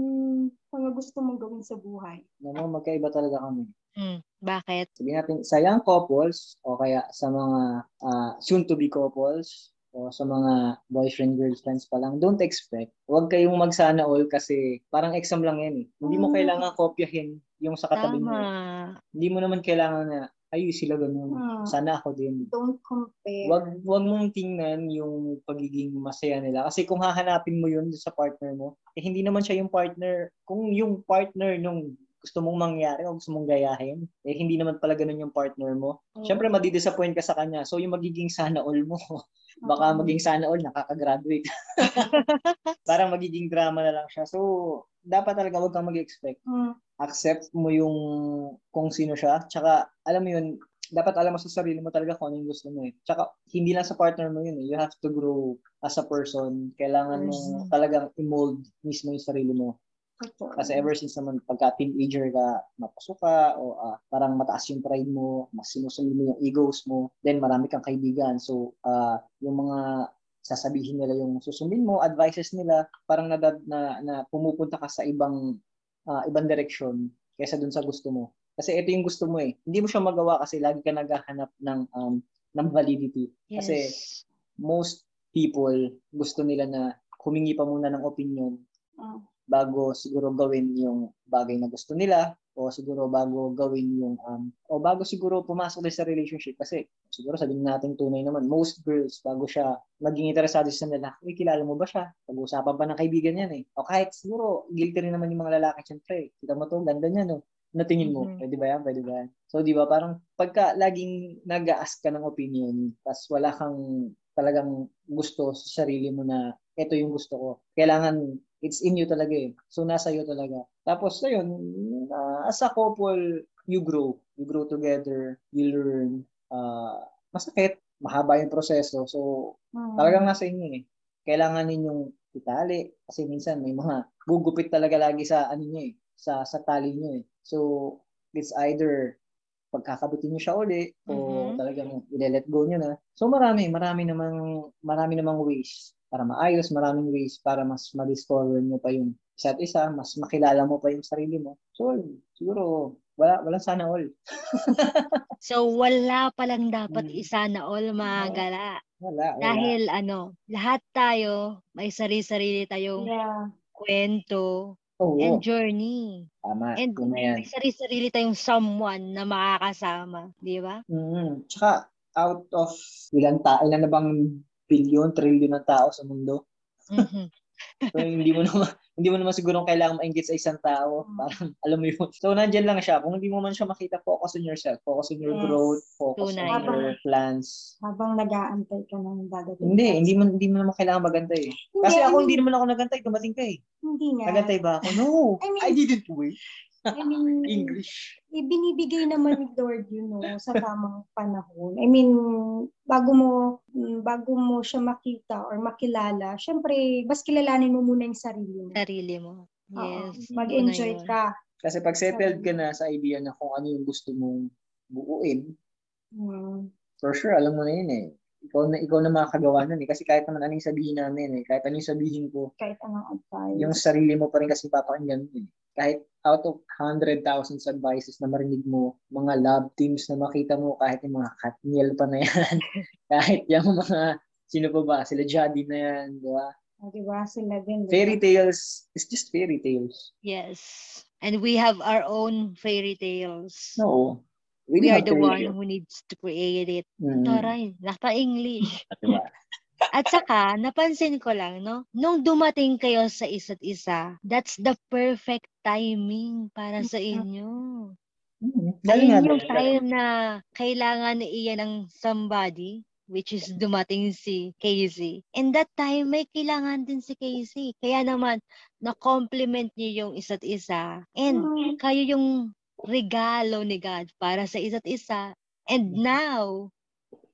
mga gusto mong gawin sa buhay. Naman, magkaiba talaga kami. Hmm, bakit? Sabihin natin, sa young couples o kaya sa mga ah, soon-to-be couples o sa mga boyfriend, girlfriends pa lang, don't expect. Huwag kayong magsana all kasi parang exam lang yan eh. Hindi mo Mm. kailangan kopyahin yung sa katabi mo. Tama. Hindi mo naman kailangan na, ay, sila ganun. Mm. Sana ako din. Don't compare. Wag wag mong tingnan yung pagiging masaya nila kasi kung hahanapin mo yun sa partner mo, eh hindi naman siya yung partner. Kung yung partner nung gusto mong mangyari o gusto mong gayahin, eh hindi naman pala ganun yung partner mo. Oo. Siyempre madidisappoint ka sa kanya. So yung magiging sana all mo, baka maging sana all nakaka-graduate. Parang magiging drama na lang siya. So dapat talaga wag kang mag-expect. Mm. Accept mo yung kung sino siya. Tsaka alam mo yun, dapat alam mo sa sarili mo talaga kung ano yung gusto mo eh. Tsaka hindi lang sa partner mo yun eh. You have to grow as a person. Kailangan mo Person. talagang i-mold mismo yung sarili mo Totoo. Kasi ever since naman pagka teenager ka, mapasok ka o ah, parang mataas yung pride mo, mas sinusunod mo yung egos mo, then marami kang kaibigan. So, ah, yung mga sasabihin nila yung susundin mo, advices nila, parang na, na, na pumupunta ka sa ibang ah, ibang direction kaysa dun sa gusto mo. Kasi ito yung gusto mo eh. Hindi mo siya magawa kasi lagi ka naghahanap ng um, ng validity. Yes. Kasi most people gusto nila na humingi pa muna ng opinion Ah. Bago siguro gawin yung bagay na gusto nila o siguro bago gawin yung um o bago siguro pumasok din sa relationship kasi siguro sabihin natin tunay naman most girls bago siya maging interesado sa lalaki "Uy, kilala mo ba siya? Pag-uusapan pa ng kaibigan yan eh. O kahit siguro guilty rin naman yung mga lalaki syempre kita mo to ganda niya no? Ano tingin mo. Mhm. pwede ba yan? Pwede ba yan? So di ba parang pagka laging nag-ask ka ng opinion tas wala kang talagang gusto sa sarili mo na ito yung gusto ko kailangan it's in you talaga eh. So, nasa iyo talaga. Tapos, ayun, uh, as a couple, you grow. You grow together. You learn. Uh, masakit. Mahaba yung proseso. So, Mm. talagang nasa inyo eh. Kailangan ninyong itali. Kasi minsan may mga gugupit talaga lagi sa ano niyo eh. Sa, sa tali niyo eh. So, it's either pagkakabitin niyo siya uli o Mhm. talagang ile-let go niyo na. So marami, marami namang marami namang ways para maayos, maraming ways para mas ma-discover niyo pa yung isa't isa, mas makilala mo pa yung sarili mo. So siguro wala wala sana all. So, wala palang dapat Mm. isa na all mga gala. Wala, wala. Dahil ano, lahat tayo may sarili-sarili tayong Yeah. kwento Oo, and journey. tama. And may sarili-sarili tayong someone na makakasama, di ba? Mm. Tsaka out of ilan ta ilan na bang billion, trillion na tao sa mundo? Mhm. So, hindi mo naman hindi mo naman siguro kailangan maingit sa isang tao. Mm. Parang alam mo yun. So nandiyan lang siya. Kung hindi mo man siya makita, focus on yourself. Focus on your Yes. growth. Focus Tunay. on your plans. Habang nag-aantay ka ng dadating. Hindi, hindi mo hindi mo naman kailangan magantay. Eh. Hindi, Kasi I ako mean, hindi naman ako nagantay, dumating ka eh. Hindi nga. Nagantay ba ako? No. I mean- I didn't wait. I mean, English. ibinibigay naman ni Lord yun no, sa tamang panahon. I mean, bago mo mm, bago mo siya makita or makilala, syempre, mas kilalanin mo muna yung sarili mo. Sarili mo. Yes. mag-enjoy na yun. ka. Kasi pag settled ka na sa idea na kung ano yung gusto mong buuin, Mm. for sure, alam mo na yun eh. Ikaw na, ikaw na makakagawa nun eh. Kasi kahit naman anong sabihin namin eh. Kahit anong sabihin ko, Kahit anong advice. yung sarili mo pa rin kasi papakinggan mo eh. Kahit out of 100,000 advices na marinig mo, mga love teams na makita mo, kahit yung mga Katniel pa na yan, kahit yung mga, sino pa ba, sila Jadi na yan, di ba? O, diba? Sila din. diba? Fairy tales, it's just fairy tales. Yes. And we have our own fairy tales. No. We did are the one who needs to create it. Mm. Taray, naka English. Diba? At saka, napansin ko lang, no? Nung dumating kayo sa isa't isa, that's the perfect timing para sa inyo. Mm. Nga, Ayun yung time na kailangan ni Ian ng somebody, which is dumating si Casey. And that time, may kailangan din si Casey. Kaya naman, na-compliment niyo yung isa't isa. And Mm. kayo yung regalo ni God para sa isa't isa. And now,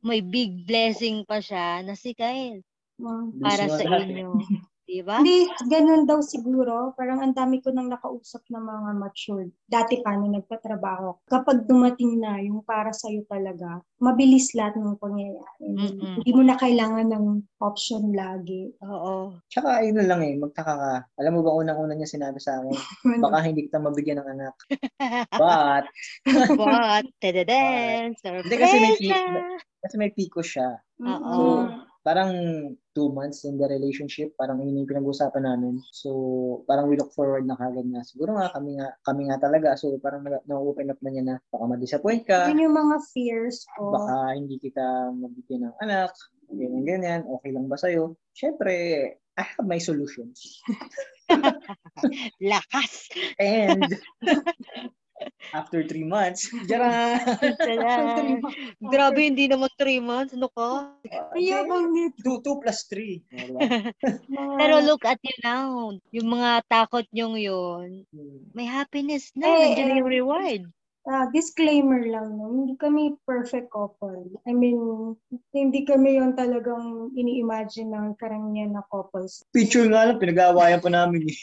may big blessing pa siya na si Kyle Mm. para sa mo eh. inyo. Diba? Hindi, ganun daw siguro. Parang ang dami ko nang nakausap ng mga matured. Dati pa nung nagtatrabaho. Kapag dumating na yung para sa'yo talaga, mabilis lahat ng pangyayari. Mm-mm. Hindi mo na kailangan ng option lagi. Oo. Tsaka ayun na lang eh, magtaka ka. Alam mo ba unang-una niya sinabi sa akin, baka hindi kita mabigyan ng anak. But, What? Tadadam! Hindi kasi may kasi piko siya. Oo. So, parang two months in the relationship, parang yun yung pinag-usapan namin. So, parang we look forward na kagad na. Siguro nga, kami nga, kami nga talaga. So, parang na- na-open up na niya na baka ma-disappoint ka, Yun yung mga fears ko. baka hindi kita mabigyan ng anak, ganyan, ganyan, okay lang ba sa'yo? Syempre, I have my solutions. Lakas! And, after three months, jara! Tadam! Grabe, hindi naman three months. Ano ka? Ayabang nito. Two, two plus three. Pero look at you now. Yung mga takot nyong yun, Hmm. may happiness na. Eh, Nandiyan na eh. yung reward. ah, disclaimer lang, no? hindi kami perfect couple. I mean, hindi kami yung talagang ini-imagine ng karamihan na couples. Picture nga lang, pinag-aawayan pa namin eh.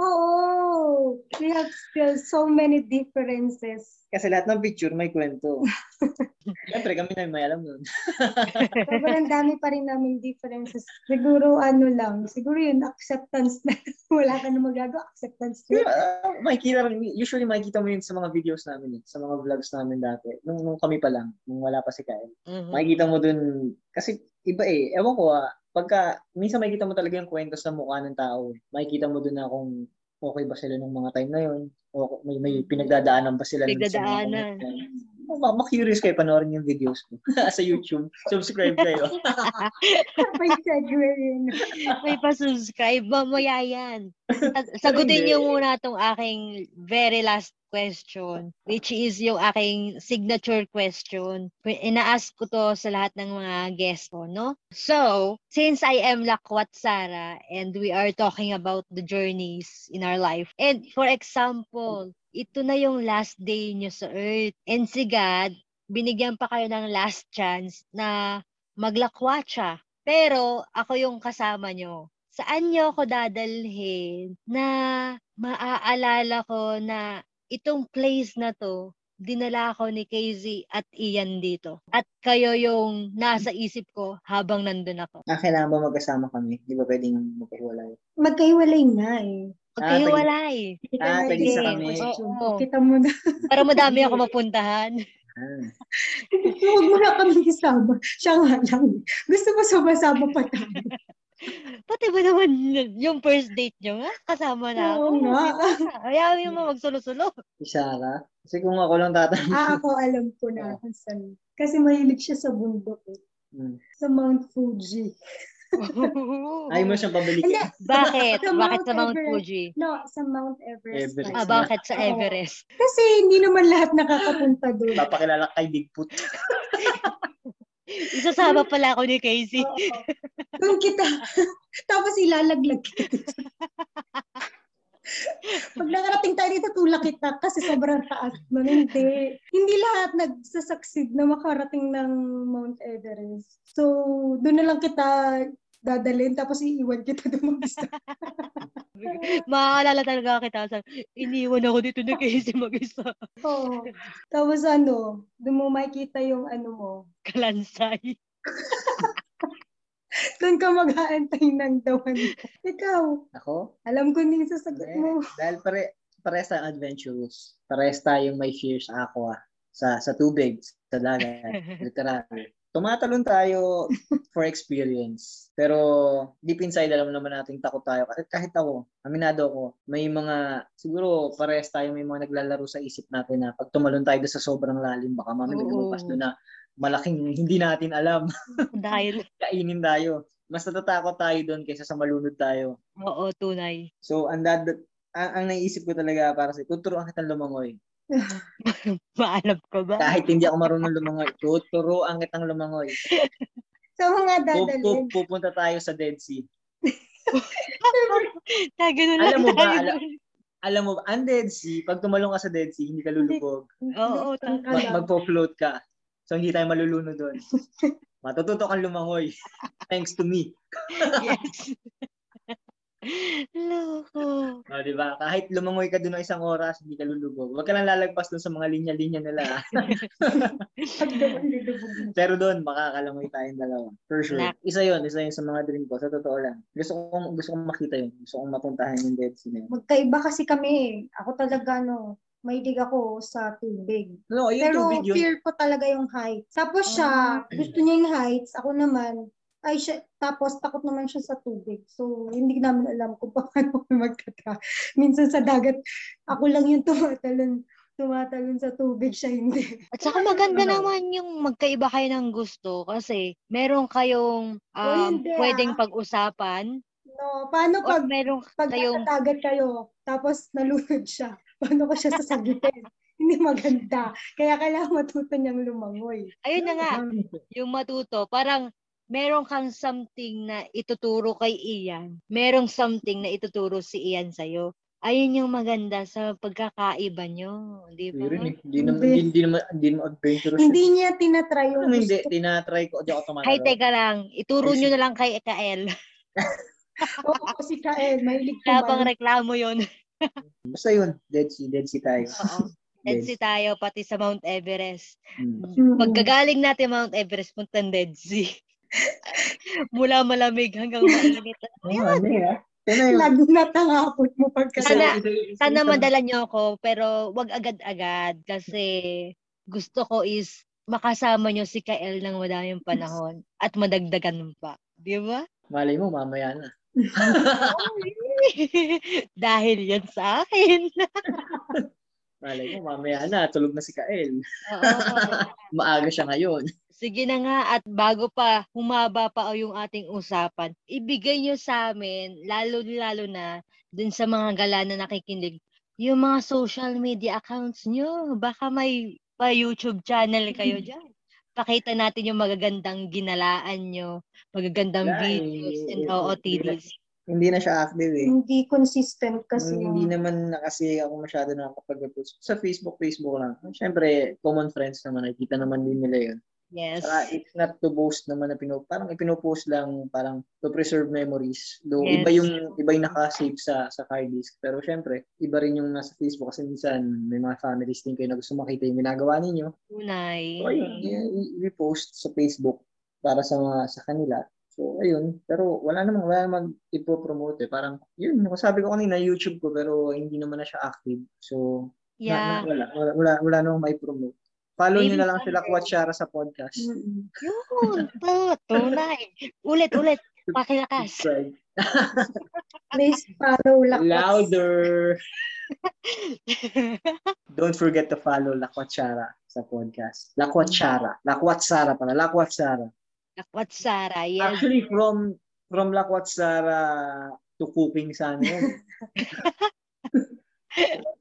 Oo! We have still so many differences. Kasi lahat ng picture may kwento. Siyempre kami na may alam nun. Sobrang dami pa rin namin differences. Siguro ano lang, siguro yun, acceptance na. Wala ka na magagawa, acceptance na. Uh, makikita rin, usually makikita mo yun sa mga videos namin eh, sa mga vlogs namin dati. Nung, nung kami pa lang, nung wala pa si Kyle. Mhm. Makikita mo dun, kasi iba eh, ewan ko ah, pagka, minsan makikita mo talaga yung kwento sa mukha ng tao. Makikita mo dun na kung okay ba sila nung mga time na yun, o may, may pinagdadaanan ba sila Pinagdadaanan. moment na yun. Ma- ma-curious kayo panoorin yung videos ko sa YouTube. Subscribe kayo. May segue yun. May pa-subscribe. Mamaya yan. Sag- Sagutin niyo muna tong aking very last question, which is yung aking signature question. Ina-ask ko to sa lahat ng mga guest ko, no? So, since I am Lakwat Sara and we are talking about the journeys in our life, and for example, ito na yung last day nyo sa Earth. And si God, binigyan pa kayo ng last chance na maglakwat siya. Pero ako yung kasama nyo. Saan nyo ako dadalhin na maaalala ko na itong place na to, dinala ako ni KZ at Ian dito. At kayo yung nasa isip ko habang nandun ako. ah, kailangan ba magkasama kami? Di ba pwedeng magkahiwalay? Magkahiwalay na eh. Magkahiwalay. Kita Ah, pwede din sa yung kami. Oo. Kita mo na. Para madami ako mapuntahan. Ah. Huwag mo na kami isama. Siya nga lang. Gusto mo sama-sama pa tayo. Pati ba naman yung first date nyo nga? Kasama na ako. Oo nga. Ayaw mo magsulo-sulo. Si Sarah? Kasi kung ako lang tatanong. Ah, ako alam ko na saan. Kasi mahilig siya sa bundok eh. Hmm. Sa Mount Fuji. Ayaw mo siyang pabalikin. Hindi. Bakit? Sa Bakit sa Mount Everest. Fuji? No, sa Mount Everest. Everest. Ah, bakit sa. Everest? Kasi hindi naman lahat nakakapunta doon. Papakilala kay Bigfoot. Isasama pala ako ni Casey. Oo. Doon kita. Tapos ilalaglag kita. Pag nakarating tayo dito, tulak kita kasi sobrang taas. Man, hindi. Hindi lahat nagsasucceed na makarating ng Mount Everest. So, doon na lang kita dadalhin tapos iiwan kita doon mag-isa. Maaalala talaga kita. Sa, iniwan ako dito ni Casey mag-isa. Oo. Tapos ano, doon mo makikita yung ano mo. Kalansay. Doon ka mag-aantay ng dawan. Ikaw, Ako? alam ko hindi sasagot Hindi. mo. Dahil pare, pares tayong adventurous. Pares tayong may fear sa aqua. Sa, sa tubig, sa dagat. Literal. Tumatalon tayo for experience. Pero deep inside, alam naman natin takot tayo. Kahit, kahit ako, aminado ako, may mga, siguro pares tayo may mga naglalaro sa isip natin na pag tumalon tayo sa sobrang lalim, baka mamaya lumabas doon na malaking hindi natin alam. Dahil, Kainin tayo. Mas natatakot tayo doon kaysa sa malunod tayo. oo, tunay. So, ang, dad, ang, ang naisip ko talaga para sa tuturuan kitang lumangoy. Maalam ko ba? Kahit hindi ako marunong lumangoy, tuturuan kitang lumangoy. Sa mga Pup, pup, dadalhin. pupunta tayo sa Dead Sea. Ta, ganun Alam lang mo ba, alam-. Alam mo, ba, ang Dead Sea, pag tumalong ka sa Dead Sea, hindi ka lulubog. Oo, Doon ka Mag, lang. magpo-float ka. So, hindi tayo malulunod doon. Matututo kang lumangoy. Thanks to me. Yes. Loko. O, di ba? Kahit lumangoy ka doon ng isang oras, hindi ka lulubog. Huwag ka lang lalagpas doon sa mga linya-linya nila. Pero doon, makakalangoy tayong dalawa. For sure. Isa yon isa yun sa mga dream ko. Sa totoo lang. Gusto kong, gusto kong makita yun. Gusto kong mapuntahan yung Dead Sea na yun. Magkaiba kasi kami eh. Ako talaga, no, mahilig ako sa tubig. No, yung Pero tubig yun. fear ko talaga yung heights. Tapos siya, gusto niya yung heights. Ako naman, ay siya, tapos takot naman siya sa tubig. So, hindi namin alam kung paano kami magtatra. Minsan sa dagat, ako lang yung tumatalon, tumatalon sa tubig, siya hindi. At saka maganda Ano? naman yung magkaiba kayo ng gusto kasi meron kayong um, hindi, pwedeng ah. pag-usapan No, paano pag, meron pag kayong dagat kayo, tapos nalunod siya, paano ko siya sasagutin? hindi maganda. Kaya kailangan matuto niyang lumangoy. ayun na nga yung matuto parang meron kang something na ituturo kay Ian merong something na ituturo si Ian sa'yo Ayun yung maganda sa pagkakaiba nyo. Di ba? Hindi eh. Hindi naman, hindi, hindi naman, hindi naman adventurous. Hindi niya tinatry yung Ano hindi, gusto. tinatry ko. Di ako tumatalo. Hay, teka lang. Ituro nyo na lang kay Ekael. Oo, si Kael, mahilig pang kumain. reklamo yun. Basta yun, Dead Sea, Dead Sea tayo. Oo. Dead Sea tayo, pati sa Mount Everest. Hmm. Mm. Pagkagaling natin Mount Everest, punta Dead Sea. Mula malamig hanggang mainit. Oo, ano eh. Yan na Lagi natangapot mo pagka. Sana- Sana madala nyo ako, pero wag agad-agad kasi gusto ko is makasama nyo si Kael ng madaming panahon at madagdagan pa. Di ba? Malay mo, mamaya na. Dahil yan sa akin. Malay mo, mamaya na. Tulog na si Kael. Oo. Maaga siya ngayon. Sige na nga at bago pa humaba pa o yung ating usapan, ibigay nyo sa amin, lalo-lalo na dun sa mga gala na nakikinig, yung mga social media accounts nyo. Baka may pa YouTube channel kayo dyan. Pakita natin yung magagandang ginalaan nyo, magagandang eh. videos and OOTDs. Hindi na siya active eh. Hindi consistent kasi. Mm, hindi naman na kasi ako masyado nakakapag-post. Sa Facebook, Facebook lang. Siyempre, common friends naman. Nakikita naman din nila yun. Yes. Saka it's not to boast naman na pino, parang ipinopost lang parang to preserve memories. Though Yes. iba yung iba yung naka-save sa sa card disk. Pero syempre, iba rin yung nasa Facebook kasi minsan may mga families din kayo na gusto makita yung ginagawa ninyo. Tunay. So ayun, i- i- i-post sa Facebook para sa mga sa kanila. So ayun, pero wala namang wala namang ipo-promote eh. Parang yun, sabi ko kanina YouTube ko pero hindi naman na siya active. So na- Yeah. na- wala, wala, wala, wala namang may promote. Follow nyo na lang sila. Kwatsyara sa podcast. Mm-mm. Yun. to- Tunay. Ulit, ulit. Pakilakas. Please follow Lakwas. Louder. Don't forget to follow La Cuachara sa podcast. La Cuachara. La Cuachara pala. La What Sarah, yes. Actually, from from La Cuachara to cooking sa ano yun.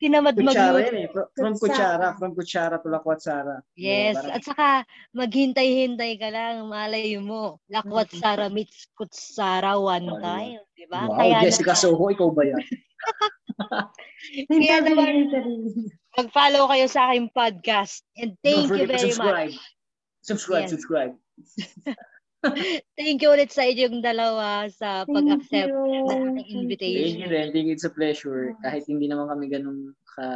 Tinamad Kutsara eh. From, Kutsara. From Kutsara to La Cuachara. Yes, Parang- at saka maghintay-hintay ka lang, malay mo. Lakwat Sara meets Kutsara one time, di ba? Wow, Kaya Jessica naman, Soho, ikaw ba yan? Kaya naman, mag-follow kayo sa aking podcast. And thank Don't you forget to very subscribe. much. Subscribe, Yes. subscribe. Thank you ulit sa inyong dalawa sa pag-accept ng aking Thank you invitation. din. Thank you. It's a pleasure. Kahit hindi naman kami ganun ka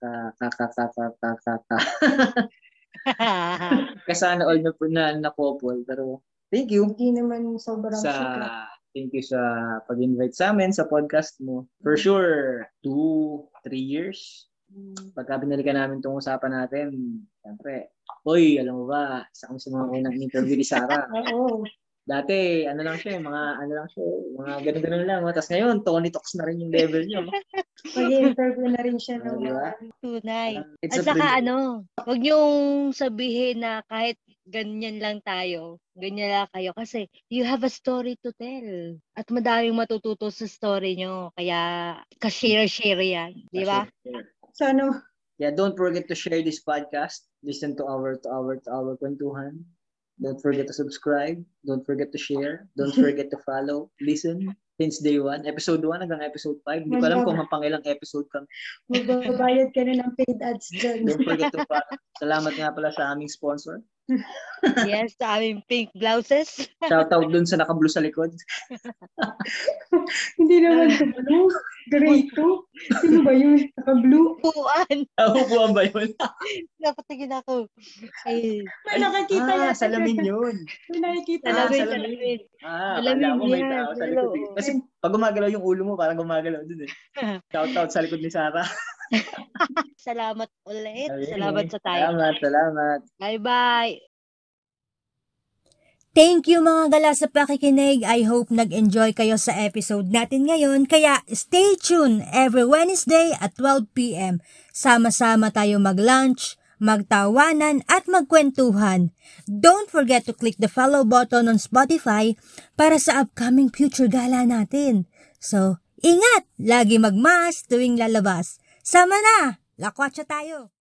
ka ka ka ka ka ka ka ka kasana all na na, na couple. Pero thank you Hindi naman sobrang sa thank you sa pag-invite sa amin sa podcast mo. For sure, two, three years. Pagka binalikan namin itong usapan natin, siyempre, Hoy, alam mo ba, isa kami sa mga unang interview ni Sarah. Oo. Dati, ano lang siya, mga ano lang siya, mga ganun-ganun lang. Tapos ngayon, Tony Talks na rin yung level niya. Mag-interview na rin siya ng Di ba? Tunay. It's At saka ano, huwag niyong sabihin na kahit ganyan lang tayo, ganyan lang kayo. Kasi you have a story to tell. At madaming matututo sa story niyo. Kaya ka-share-share yan. Di ba? So ano, Yeah, don't forget to share this podcast. Listen to our to our to our kwentuhan. Don't forget to subscribe. Don't forget to share. Don't forget to follow. Listen. Since day one. Episode 1 hanggang episode 5. Hindi ko alam kung hanggang ilang episode kami. magbabayad ka na ng paid ads dyan. Don't forget to follow. Salamat nga pala sa aming sponsor. Yes, sa aming pink blouses. Shoutout dun sa naka-blue sa likod. Hindi naman ito blue. Gray 2. Sino ba yun? Naka-blue. Puan. Nakukuha ba yun? Napatingin ako. Ay, May nakakita ah, yan. salamin yun. May nakikita. Ah, salamin, salamin. salamin. Ah, Salamin ko yan, sa likod. eh. Kasi pag gumagalaw yung ulo mo, parang gumagalaw dun eh. Shoutout sa likod ni Sarah. Salamat ulit. Okay. Salamat sa tayo. Salamat, salamat. Bye-bye. Thank you mga gala sa pakikinig. I hope nag-enjoy kayo sa episode natin ngayon. Kaya stay tuned every Wednesday at 12pm. Sama-sama tayo mag-lunch, magtawanan at magkwentuhan. Don't forget to click the follow button on Spotify para sa upcoming future gala natin. So, ingat! Lagi magmas tuwing lalabas. Sama na! Lakwatsa tayo!